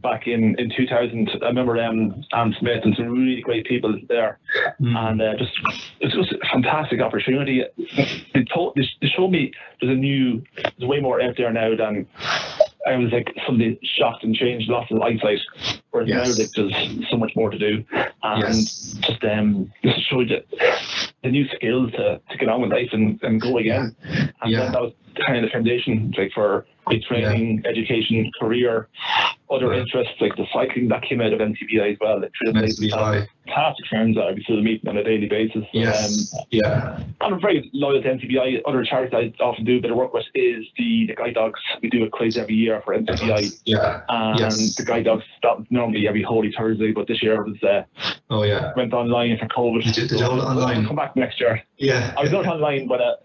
back in, in 2000. I remember um, Anne Smith and some really great people there. And uh, just it was just a fantastic opportunity. They, told, they, they showed me there's a new, there's way more out there now than I was like suddenly shocked and changed, lost of eyesight. Whereas Yes. now like, there's so much more to do. And Yes. just um just showed you the new skills to, to get on with life and, and go again. And Yeah. then that was kind of the foundation like for my training, education, career, other interests like the cycling that came out of NCBI as well. Like, NCBI. fantastic friends that I was still meeting on a daily basis. So, Yes. Um, Yeah. I'm very loyal to NCBI. Other charities I often do a bit of work with is the, the Guide Dogs. We do a quiz every year for NCBI. Yeah. And Yes. the Guide Dogs, was normally every Holy Thursday, but this year it was uh, Oh, yeah. went online for COVID. Did you- did hold it online? Come back next year. Yeah. I was not online, but uh,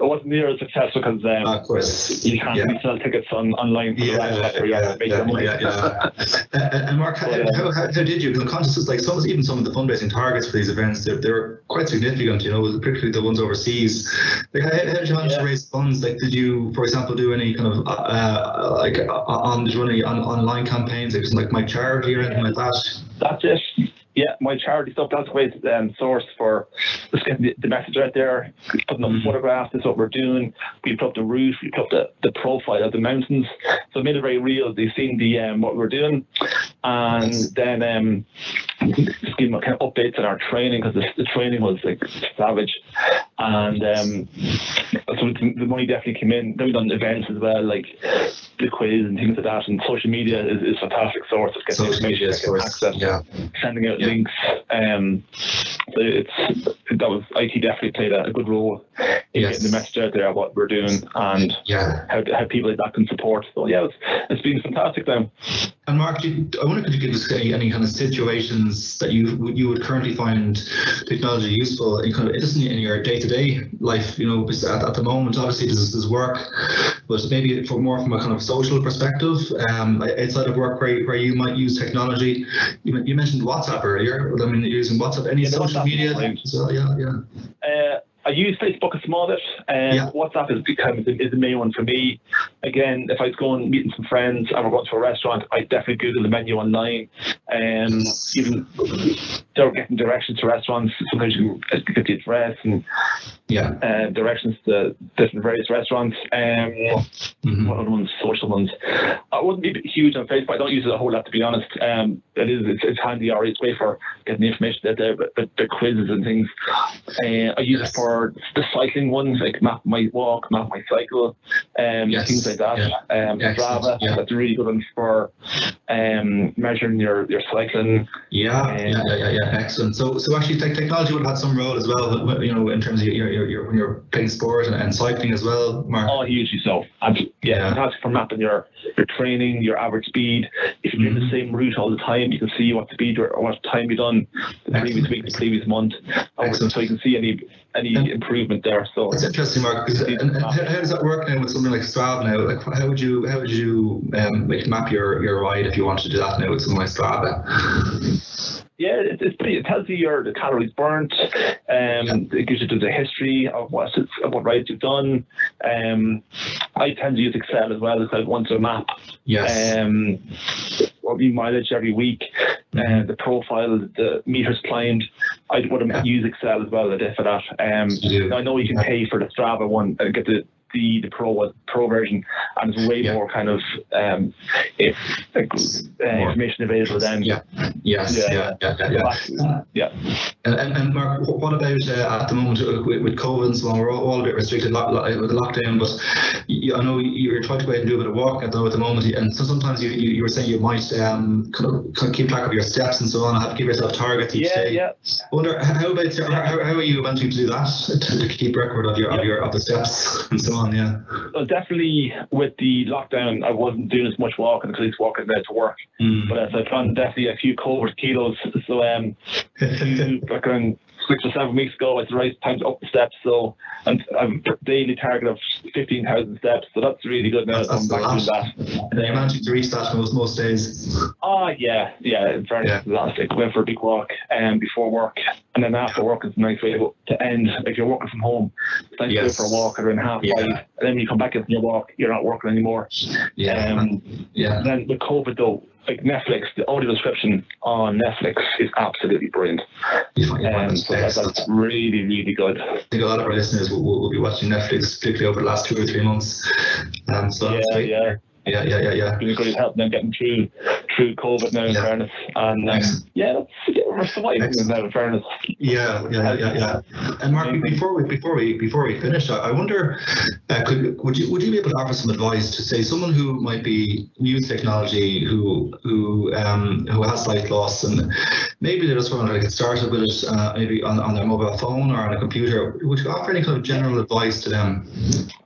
it wasn't near as successful because um, Of course. you can't Yeah. sell tickets on online for the Yeah, yeah, after you to make yeah, money. yeah, yeah. Uh, and Mark, how, how, how, how did you? Because conscious is like some, even some of the fundraising targets for these events, they're, they're quite significant. You know, particularly the ones overseas. Like, how, how did you manage Yeah. to raise funds? Like, did you, for example, do any kind of uh, like uh, on you on, online campaigns, like like my charity or anything like that? That's it. Yeah, my charity stuff, that's a great um, source for just getting the, the message out there, putting up Mhm. photographs, that's what we're doing. We put up the roof, we put up the, the profile of the mountains. So it made it very real. They've seen the um, what we're doing. And then um, just give them kind of updates on our training because the, the training was like savage. And um, so the, the money definitely came in. Then we done events as well, like the quiz and things like that. And social media is, is a fantastic source of getting Social media, information, getting course. access Yeah. sending out Yeah. links. Um, it's that was IT definitely played a, a good role in Yes. getting the message out there of what we're doing and Yeah. how, how people like that can support. So yeah, it's, it's been fantastic now. And Mark, you, I wonder could you give us any, any kind of situations that you would- you would currently find technology useful in kind of just in, in your day to day life? You know, at, at the moment, obviously there's, there's work, but maybe for more from a kind of social perspective, um, outside of work where, where you might use technology. You, you mentioned WhatsApp earlier. but I mean, using WhatsApp, any Yeah, social WhatsApp, media? right. So yeah, yeah. Uh, I use Facebook a small bit, and Yeah. WhatsApp is kind of is the main one for me. Again, if I was going meeting some friends and we're going to a restaurant, I definitely Google the menu online, and even they're getting directions to restaurants. Sometimes you can get the address and Yeah. uh, directions to different various restaurants. Um, Mhm. what other ones? Social ones. I wouldn't be huge on Facebook. I don't use it a whole lot to be honest. Um, it is it's, it's handy or it's great for getting the information out there, but, but the quizzes and things. Uh, I use Yes. it for the cycling ones, like map my walk, map my cycle, um, Yes. things like that. Um, Strava, yeah. that's a really good one for um, measuring your your cycling. Yeah, yeah, yeah, yeah, yeah, excellent. So, so actually, tech technology would have had some role as well, you know, in terms of your, your, your when you're playing sport and, and cycling as well, Mark. Oh, hugely so. And yeah, Yeah. fantastic for mapping your your training, your average speed. If you're doing Mhm. the same route all the time, you can see what speed or, what time you've done the previous Excellent. week, the previous month, or- Excellent. so you can see any any And- improvement there. So That's interesting, Mark. and, and how, how does that work now with something like Strava now? Like, how would you how would you um, like map your, your ride if you wanted to do that now with something like Strava? Yeah, it, it's pretty. It tells you your the calories burnt. Um, it gives you the history of what of what rides you've done. Um, I tend to use Excel as well because I want a map. Yes. um, what we mileage every week, Mm-hmm. uh, the profile, the meters climbed. I would use Excel as well a bit for that. Um, I know you can pay for the Strava one and get the the, the pro pro version, and there's way Yeah. more kind of um, if, like, uh, information available then. Yeah. Yes. Yeah. Yeah. Yeah. Yeah. yeah. yeah. And, and, and Mark, what about uh, at the moment with, with COVID and so on? We're all, all a bit restricted lo- lo- with the lockdown, but you, I know you- you're trying to go out and do a bit of walk at the, at the moment, and so sometimes you, you, you were saying you might um, kind, of, kind of keep track of your steps and so on, have to give yourself targets each Yeah, day. yeah. I wonder how about how, how how are you managing to do that to, to keep record of your of your of the steps and so on? Yeah. Well, definitely with the lockdown, I wasn't doing as much walking because I was walking there to work. Mm. But as I found definitely a few COVID kilos, so um, like around six or seven weeks ago, it's the right time to up the steps. So and I'm daily target of fifteen thousand steps. So that's really good now. That's- I'm that's back doing that. and you're managing to reach that most most days. Oh yeah, yeah. In fairness, that's it. Went for a big walk um, before work, and then after work is a nice way to, to end. If you're working from home, it's nice Yes. to go for a walk around half Yeah. five, and then when you come back from your walk, you're not working anymore. Yeah. Um, yeah. then with COVID though, like Netflix, the audio description on Netflix is absolutely brilliant. You find, you find Um, so that's, excellent. that's really, really good. I think a lot of our listeners will, will, will be watching Netflix, particularly over the last two or three months. Um, so Yeah, yeah. Yeah, yeah, yeah, yeah. Been a great help them getting through through COVID now, in Yeah. fairness. And um, yeah, yeah, we're surviving Excellent. now, in fairness. Yeah, yeah, yeah, yeah. And Mark, before we before we before we finish, I I wonder, uh, could would you would you be able to offer some advice to say someone who might be new to technology, who who um who has sight loss, and maybe they just want to get started with it, uh, maybe on, on their mobile phone or on a computer. Would you offer any kind of general advice to them?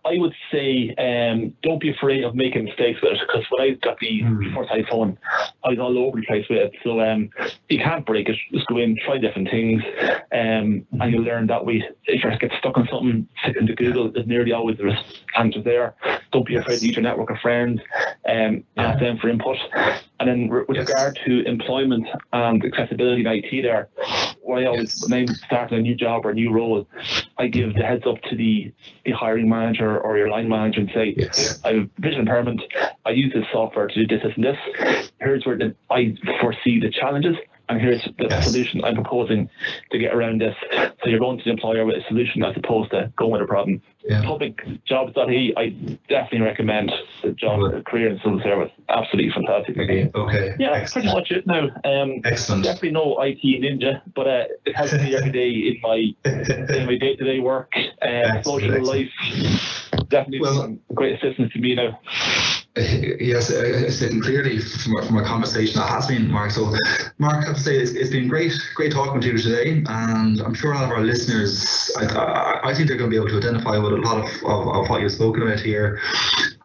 I would say um, don't be afraid of making mistakes with it because when I got the Mm. first iPhone, I was all over the place with it. So um, you can't break it. Just go in, try different things, um, and you'll learn that way. If you get stuck on something, stick into Google. There's nearly always there's answers there. Don't be afraid to use your network of friends. Um, Ask them for input. And then with Yes. regard to employment and accessibility in IT, there, what I always Yes. when starting a new job or a new role, I give the heads up to the, the hiring manager or your line manager and say, Yes. I have vision impairment. I use this software to do this, this, and this. Here's where the, I foresee the challenges, and here's the Yes. solution I'm proposing to get around this. So you're going to the employer with a solution as opposed to going with a problem. Yeah. Publicjobs.ie, I definitely recommend the job, the career and civil service. Absolutely fantastic. Okay. Okay. Yeah, that's pretty Excellent. much it now. Um, Excellent. definitely no IT ninja, but uh, it helps me every day in my in my day to day work, uh, social excellent. life. Definitely Well- some great assistance to me now. Yes, uh, been clearly from our, from our conversation that has been, Mark. So, Mark, I have to say it's, it's been great, great talking to you today, and I'm sure a lot of our listeners, I, I, I think they're going to be able to identify with a lot of, of, of what you've spoken about here,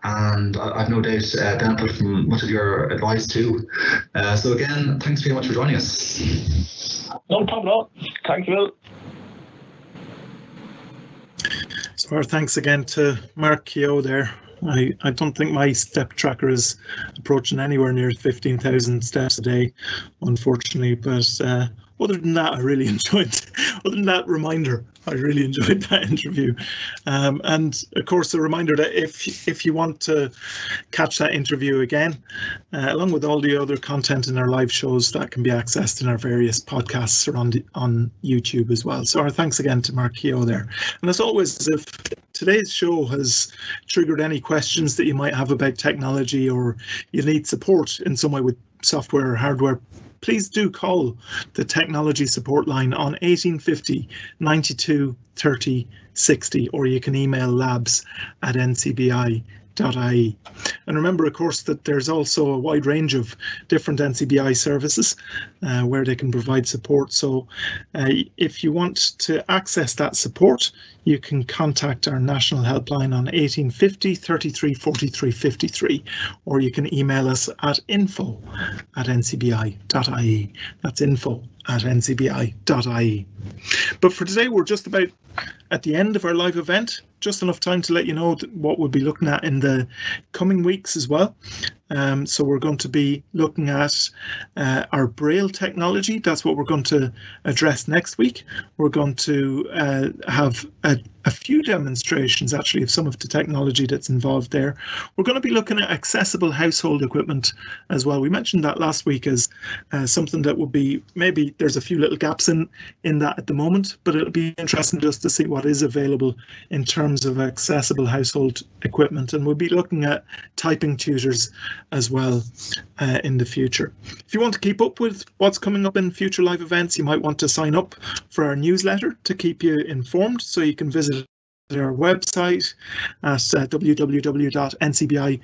and I, I've no doubt uh, benefit from much of your advice too. Uh, so again, thanks very much for joining us. No problem at all. Thanks, Will. So our thanks again to Mark Keogh there. I, I don't think my step tracker is approaching anywhere near 15,000 steps a day, unfortunately, but uh, other than that, I really enjoyed. Other than that reminder, I really enjoyed that interview. Um, and of course, a reminder that if if you want to catch that interview again, uh, along with all the other content in our live shows, that can be accessed in our various podcasts or on on YouTube as well. So our thanks again to Mark Keogh there. And as always, if today's show has triggered any questions that you might have about technology or you need support in some way with software or hardware, please do call the technology support line on 1850 92 30 60 or you can email labs at ncbi NCBI.ie. And remember, of course, that there's also a wide range of different NCBI services uh, where they can provide support. So uh, if you want to access that support, you can contact our national helpline on 1850 33 43 53, or you can email us at info at ncbi.ie. That's info at ncbi.ie. But for today, we're just about at the end of our live event. Just enough time to let you know what we'll be looking at in the coming weeks as well. Um, so we're going to be looking at uh, our Braille technology. That's what we're going to address next week. We're going to uh, have a, a, few demonstrations actually of some of the technology that's involved there. We're going to be looking at accessible household equipment as well. We mentioned that last week as uh, something that would be maybe there's a few little gaps in in that at the moment, but it'll be interesting just to see what is available in terms of accessible household equipment. And we'll be looking at typing tutors as well uh, in the future. If you want to keep up with what's coming up in future live events, you might want to sign up for our newsletter to keep you informed. So you can visit our website at uh, www.ncbi.ie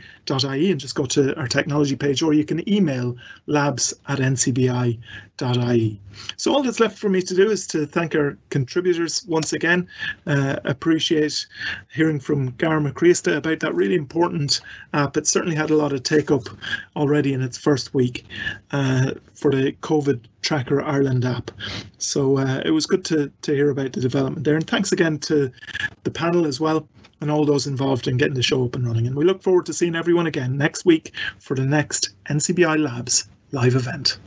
and just go to our technology page, or you can email labs at ncbi.ie. So all that's left for me to do is to thank our contributors once again. Uh, appreciate hearing from Gar Mac Críosta about that really important app. It certainly had a lot of take up already in its first week uh, for the COVID Tracker Ireland app. So uh, it was good to, to hear about the development there. And thanks again to the panel as well and all those involved in getting the show up and running. And we look forward to seeing everyone again next week for the next NCBI Labs live event.